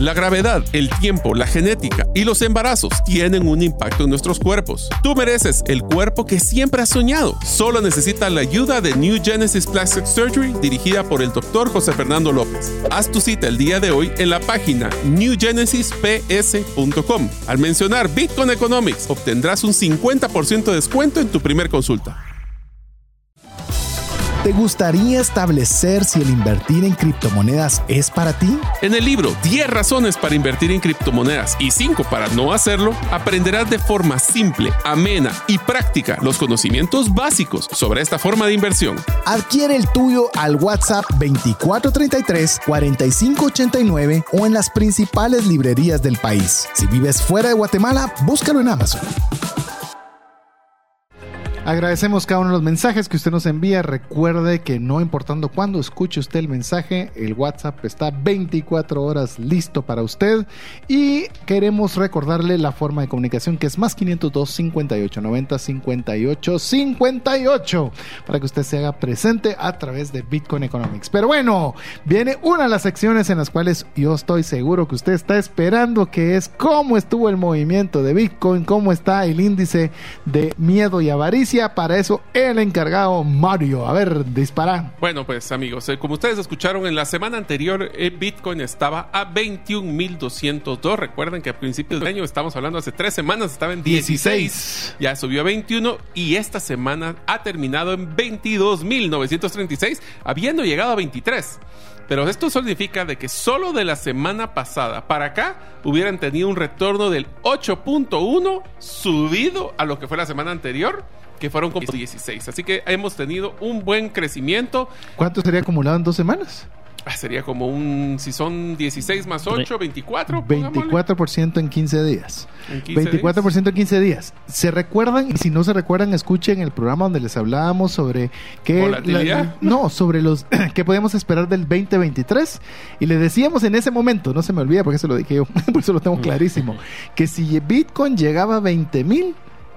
La gravedad, el tiempo, la genética y los embarazos tienen un impacto en nuestros cuerpos. Tú mereces el cuerpo que siempre has soñado. Solo necesitas la ayuda de New Genesis Plastic Surgery dirigida por el Dr. José Fernando López. Haz tu cita el día de hoy en la página newgenesisps.com. Al mencionar Bitcoin Economics, obtendrás un 50% de descuento en tu primer consulta. ¿Te gustaría establecer si el invertir en criptomonedas es para ti? En el libro 10 razones para invertir en criptomonedas y 5 para no hacerlo, aprenderás de forma simple, amena y práctica los conocimientos básicos sobre esta forma de inversión. Adquiere el tuyo al WhatsApp 2433-4589 o en las principales librerías del país. Si vives fuera de Guatemala, búscalo en Amazon. Agradecemos cada uno de los mensajes que usted nos envía. Recuerde que no importando cuándo escuche usted el mensaje, el WhatsApp está 24 horas listo para usted. Y queremos recordarle la forma de comunicación que es más 502 58 90 58 58 para que usted se haga presente a través de Bitcoin Economics. Pero bueno, viene una de las secciones en las cuales yo estoy seguro que usted está esperando, que es cómo estuvo el movimiento de Bitcoin, cómo está el índice de miedo y avaricia. Para eso, el encargado Mario. A ver, dispara. Bueno, pues amigos, eh, como ustedes escucharon en la semana anterior, eh, Bitcoin estaba a 21.202. Recuerden que a principios del año, estamos hablando hace tres semanas, estaba en 16. 16. Ya subió a 21 y esta semana ha terminado en 22.936, habiendo llegado a 23. Pero esto significa de que solo de la semana pasada para acá hubieran tenido un retorno del 8.1 subido a lo que fue la semana anterior, que fueron como 16. Así que hemos tenido un buen crecimiento. ¿Cuánto sería acumulado en dos semanas? Ah, sería como un, si son 16 más 8, 24. pongámosle. 24% en 15 días. En 15 24% en 15 días. ¿Se recuerdan? Y si no se recuerdan, escuchen el programa donde les hablábamos sobre qué... ¿Volatilidad? no, sobre los que podemos esperar del 2023. Y le decíamos en ese momento, no se me olvida porque eso lo dije yo, por eso lo tengo clarísimo, que si Bitcoin llegaba a 20 mil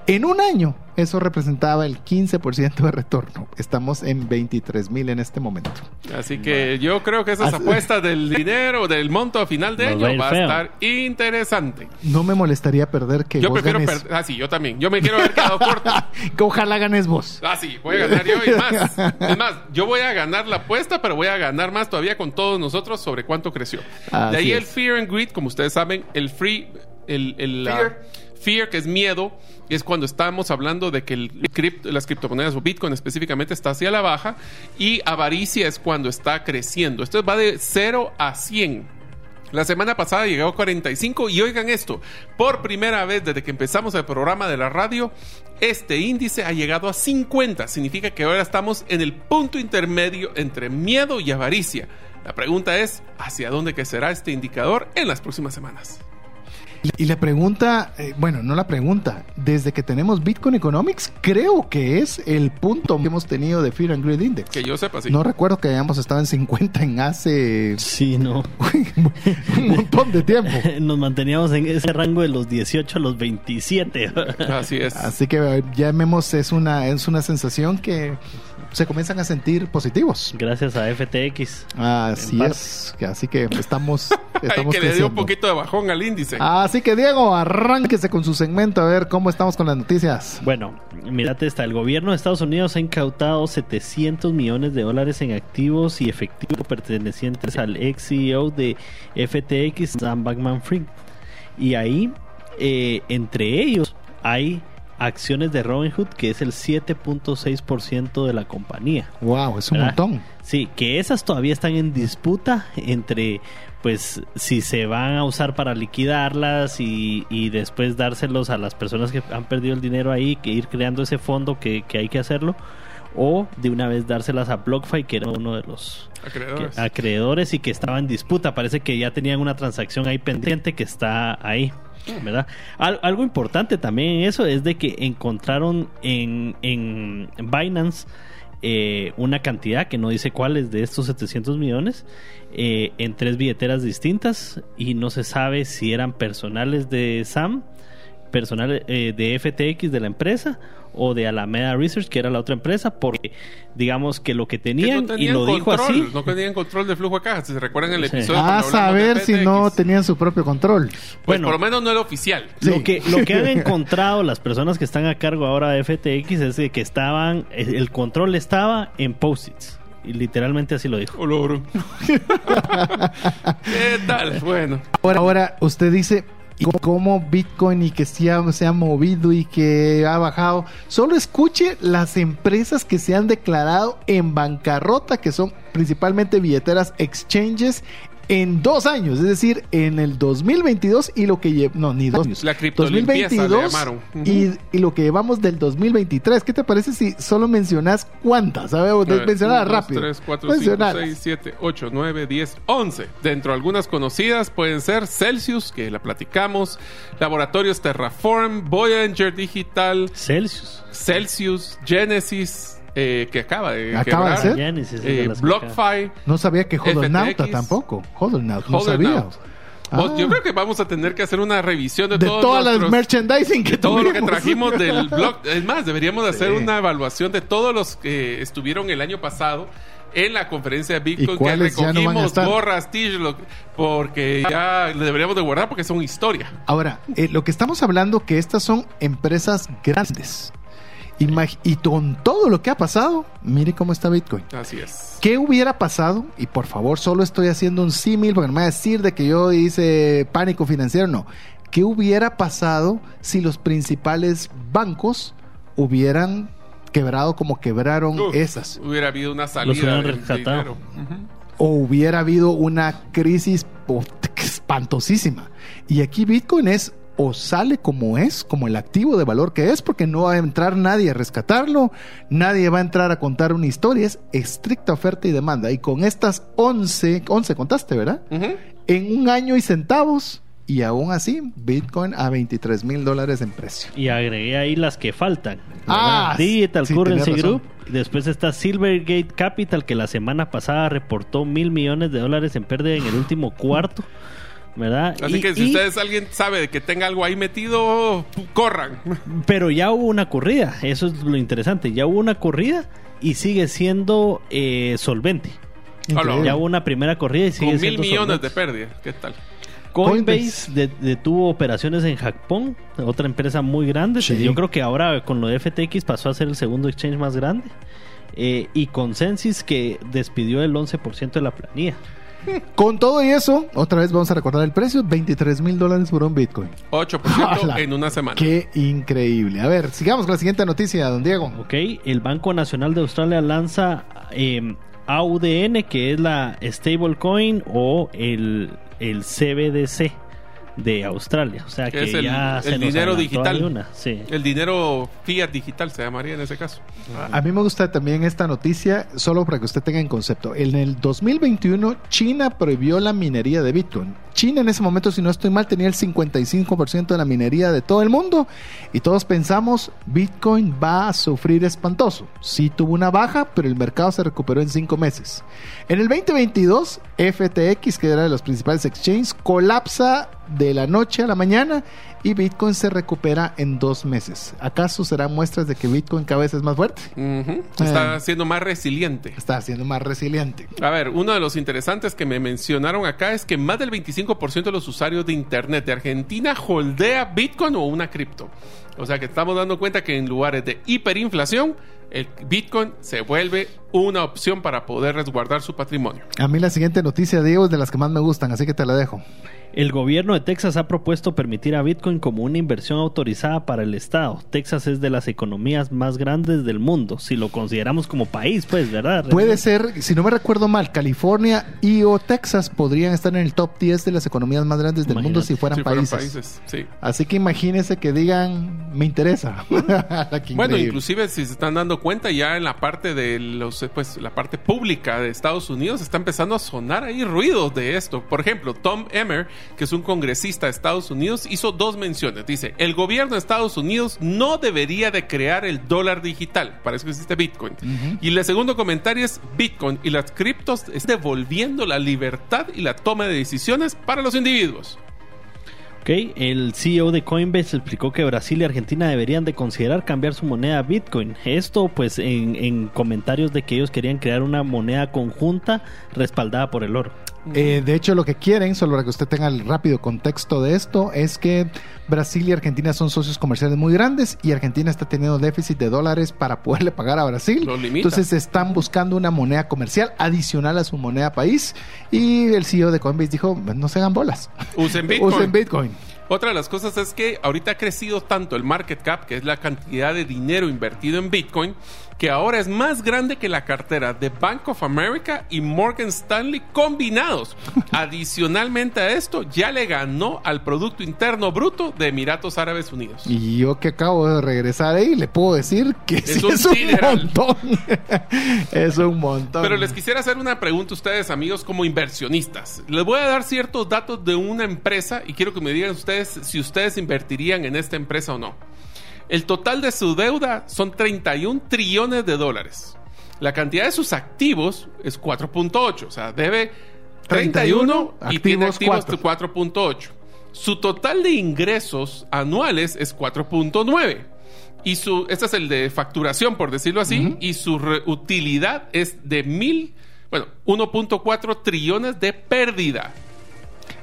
en un año, eso representaba el 15% de retorno. Estamos en 23 mil en este momento. Así que yo creo que esas Así- apuestas del dinero, del monto a final de año va a feo. estar interesante. No me molestaría perder que Yo vos prefiero ganes. perder. Ah, sí, yo también. Yo me quiero haber quedado corto. que ojalá ganes vos. Ah, sí, voy a ganar yo y más. Es más, yo voy a ganar la apuesta, pero voy a ganar más todavía con todos nosotros sobre cuánto creció. Así de ahí el fear and greed, como ustedes saben, el free, el, Fear. fear, que es miedo, es cuando estamos hablando de que el cript- las criptomonedas o Bitcoin específicamente está hacia la baja y avaricia es cuando está creciendo. Esto va de 0 a 100. La semana pasada llegó a 45 y oigan esto, por primera vez desde que empezamos el programa de la radio, este índice ha llegado a 50. Significa que ahora estamos en el punto intermedio entre miedo y avaricia. La pregunta es, ¿hacia dónde crecerá este indicador en las próximas semanas? Y la pregunta, eh, bueno, no la pregunta, desde que tenemos Bitcoin Economics, creo que es el punto que hemos tenido de Fear and Greed Index. Que yo sepa, sí. No recuerdo que hayamos estado en 50 en hace Sí, no. un montón de tiempo. Nos manteníamos en ese rango de los 18 a los 27. Así es. Así que eh, ya vemos, es una, es una sensación que se comienzan a sentir positivos. Gracias a FTX. Así parte. es, que- así que estamos, estamos que le dio un poquito de bajón al índice. Así que Diego, arránquese con su segmento a ver cómo estamos con las noticias. Bueno, mírate esta. El gobierno de Estados Unidos ha incautado 700 millones de dólares en activos y efectivo pertenecientes al ex CEO de FTX, Sam Bankman Fried. Y ahí, eh, entre ellos, hay acciones de Robinhood, que es el 7.6% de la compañía. Wow, es un ¿Verdad? montón. Sí, que esas todavía están en disputa entre, pues, si se van a usar para liquidarlas y, y después dárselos a las personas que han perdido el dinero ahí, que ir creando ese fondo que, que hay que hacerlo, o de una vez dárselas a BlockFi, que era uno de los Acreedores. que- acreedores y que estaba en disputa. Parece que ya tenían una transacción ahí pendiente que está ahí. ¿Verdad? Al- algo importante también en eso es de que encontraron en, en Binance eh, una cantidad que no dice cuáles de estos 700 millones eh, en tres billeteras distintas y no se sabe si eran personales de SAM, personal eh, de FTX de la empresa o de Alameda Research que era la otra empresa porque digamos que lo que tenían, no y lo dijo control, así No tenían control de flujo de caja. Si se recuerdan el Sí. episodio. A de saber si no tenían su propio control. Pues Bueno. por lo menos no era oficial. Sí. Lo, que, lo que han encontrado las personas que están a cargo ahora de FTX es de que estaban, el control estaba en post-its. Y literalmente así lo dijo. Oloro. ¿Qué tal? Bueno. Ahora, ahora usted dice ¿y cómo Bitcoin y que se ha, se ha movido y que ha bajado. Solo escuche las empresas que se han declarado en bancarrota, que son principalmente billeteras exchanges. En dos años, es decir, en el 2022 y lo que lleva, no, ni dos años. La criptolimpieza le llamaron. Ujú. y, y lo que llevamos del 2023. ¿Qué te parece si solo mencionas cuántas? ¿Sabes? Mencionar rápido. 3, 4, 5, Mencionalas. 6, 7, 8, 9, 10, 11. Dentro de algunas conocidas pueden ser Celsius, que la platicamos, Laboratorios Terraform, Voyager Digital, Celsius. Celsius, Genesis, eh, que acaba de Acaba de ser. Eh. BlockFi. No sabía que Hodlnauta FTX. tampoco. Hodlnaut, no sabía. Ah. Yo creo que vamos a tener que hacer una revisión de, de todos todas las merchandising que de todo lo que trajimos del blog. Es más, deberíamos de hacer una evaluación de todos los que estuvieron el año pasado en la conferencia de ¿Y Bitcoin que no recogimos t-shirts, lo- porque ya le deberíamos de guardar porque son historia. Ahora, eh, lo que estamos hablando que estas son empresas grandes. Imag- y con todo lo que ha pasado, mire cómo está Bitcoin. Así es. ¿Qué hubiera pasado? Y por favor, solo estoy haciendo un símil porque no me va a decir de que yo hice pánico financiero. No. ¿Qué hubiera pasado si los principales bancos hubieran quebrado como quebraron Uf, esas? Hubiera habido una salida hubieran del rescatado. o hubiera habido una crisis espantosísima. Y aquí Bitcoin es o sale como es, como el activo de valor que es, porque no va a entrar nadie a rescatarlo, nadie va a entrar a contar una historia, es estricta oferta y demanda. Y con estas 11, 11 contaste, ¿verdad? En un año y centavos, y aún así, Bitcoin a 23 mil dólares en precio. Y agregué ahí las que faltan. Ah. Digital sí, Currency. Group. Después está Silvergate Capital, que la semana pasada reportó mil millones de dólares en pérdida en el último cuarto. ¿Verdad? Así Y- que si y- ustedes alguien sabe de que tenga algo ahí metido, corran. Pero ya hubo una corrida, eso es lo interesante. Ya hubo una corrida y sigue siendo eh, solvente. Increíble. Ya hubo una primera corrida y sigue Con mil siendo millones de solvente. pérdida. ¿Qué tal? Coinbase, Coinbase. de- detuvo operaciones en Japón, otra empresa muy grande. Sí. Yo creo que ahora con lo de FTX pasó a ser el segundo exchange más grande. Eh, y Consensus que despidió el 11% de la planilla. Con todo y eso, otra vez vamos a recordar el precio, 23 mil dólares por un Bitcoin. 8% ¡Hala! en una semana. Qué increíble. A ver, sigamos con la siguiente noticia, don Diego. Ok, el Banco Nacional de Australia lanza eh, AUDN, que es la stablecoin o el, el CBDC de Australia. O sea Que que, es el- ya el se dinero digital. una, sí. El dinero fiat digital se llamaría en ese caso. A mí me gusta también esta noticia, solo para que usted tenga en concepto. En el 2021, China prohibió la minería de Bitcoin. China en ese momento, si no estoy mal, tenía el 55% de la minería de todo el mundo y todos pensamos, Bitcoin va a sufrir espantoso. Sí tuvo una baja, pero el mercado se recuperó en cinco meses. En el 2022, FTX, que era de los principales exchanges, colapsa de la noche a la mañana y Bitcoin se recupera en dos meses. ¿Acaso serán muestras de que Bitcoin cada vez es más fuerte? Está Eh. siendo más resiliente. Está siendo más resiliente. A ver, uno de los interesantes que me mencionaron acá es que más del 25% de los usuarios de Internet de Argentina holdea Bitcoin o una cripto. O sea que estamos dando cuenta que en lugares de hiperinflación el Bitcoin se vuelve una opción para poder resguardar su patrimonio. A mí la siguiente noticia, Diego, es de las que más me gustan, así que te la dejo. El gobierno de Texas ha propuesto permitir a Bitcoin como una inversión autorizada para el Estado. Texas es de las economías más grandes del mundo, si lo consideramos como país, pues, ¿verdad? Puede ser, si no me recuerdo mal, California y o Texas podrían estar en el top 10 de las economías más grandes del mundo si fueran Si fueran países. países, sí. Así que imagínense que digan, me interesa. Bueno, inclusive si se están dando cuenta ya en la parte de los pues la parte pública de Estados Unidos está empezando a sonar ahí ruidos de esto. Por ejemplo, Tom Emmer, que es un congresista de Estados Unidos, hizo dos menciones. Dice, el gobierno de Estados Unidos no debería de crear el dólar digital. Parece que existe Bitcoin. Y el segundo comentario es, Bitcoin y las criptos es devolviendo la libertad y la toma de decisiones para los individuos. Ok, el CEO de Coinbase explicó que Brasil y Argentina deberían de considerar cambiar su moneda a Bitcoin. Esto pues en, en comentarios de que ellos querían crear una moneda conjunta respaldada por el oro. Eh, de hecho, lo que quieren, solo para que usted tenga el rápido contexto de esto, es que Brasil y Argentina son socios comerciales muy grandes y Argentina está teniendo déficit de dólares para poderle pagar a Brasil. Entonces están buscando una moneda comercial adicional a su moneda país y el CEO de Coinbase dijo, no se hagan bolas. Usen Bitcoin. Usen Bitcoin. Otra de las cosas es que ahorita ha crecido tanto el market cap, que es la cantidad de dinero invertido en Bitcoin, que ahora es más grande que la cartera de Bank of America y Morgan Stanley combinados. Adicionalmente a esto, ya le ganó al Producto Interno Bruto de Emiratos Árabes Unidos. Y yo que acabo de regresar ahí, le puedo decir que Es sí un es un montón. es un montón. Pero les quisiera hacer una pregunta a ustedes, amigos, como inversionistas. Les voy a dar ciertos datos de una empresa y quiero que me digan ustedes si ustedes invertirían en esta empresa o no. El total de su deuda son 31 trillones de dólares. La cantidad de sus activos es 4.8, o sea, debe 31 y tiene activos activos 4.8. Su total de ingresos anuales es 4.9. Y su, este es el de facturación, por decirlo así, y su utilidad es de mil, bueno, 1.4 trillones de pérdida.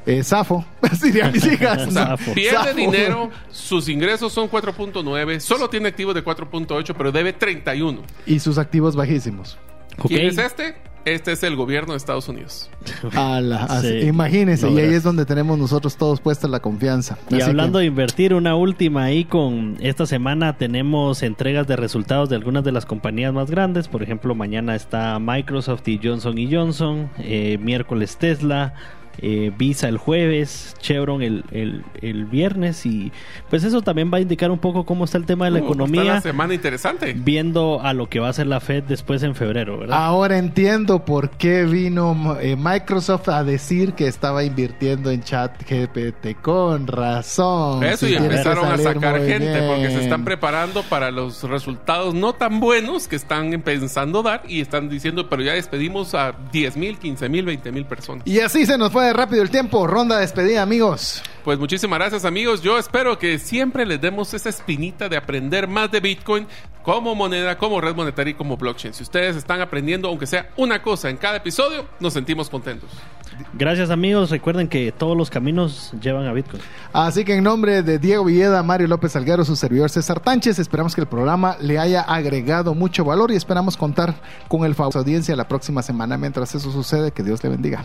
Eh, Safo, dirían mis hijas. Pierde Zafo. dinero, sus ingresos son 4.9, solo tiene activos de 4.8, pero debe 31. Y sus activos bajísimos. ¿Quién es este? Este es el gobierno de Estados Unidos. Ala, así- Sí. imagínense, y ahí es donde tenemos nosotros todos puesta la confianza. Y Así hablando que- de invertir, una última ahí con esta semana tenemos entregas de resultados de algunas de las compañías más grandes. Por ejemplo, mañana está Microsoft y Johnson y Johnson, eh, miércoles Tesla, eh, Visa el jueves, Chevron el, el, el viernes y pues eso también va a indicar un poco cómo está el tema de la Uh, Está economía, la semana interesante. viendo a lo que va a hacer la Fed después en febrero, ¿verdad? Ahora entiendo por qué vino eh, Microsoft a decir que estaba invirtiendo en chat GPT. Con razón. Eso y empezaron a sacar gente porque se están preparando para los resultados no tan buenos que están pensando dar y están diciendo, pero ya despedimos a 10 mil, 15 mil, 20 mil personas. Y así se nos fue de rápido el tiempo. Ronda de despedida, amigos. Pues muchísimas gracias amigos. Yo espero que siempre les demos esa espinita de aprender más de Bitcoin como moneda, como red monetaria y como blockchain. Si ustedes están aprendiendo, aunque sea una cosa en cada episodio, nos sentimos contentos. Gracias amigos, recuerden que todos los caminos llevan a Bitcoin. Así que en nombre de Diego Villeda, Mario López Alguero, su servidor César Tánchez, esperamos que el programa le haya agregado mucho valor y esperamos contar con el favor de su audiencia la próxima semana. Mientras eso sucede, que Dios le bendiga.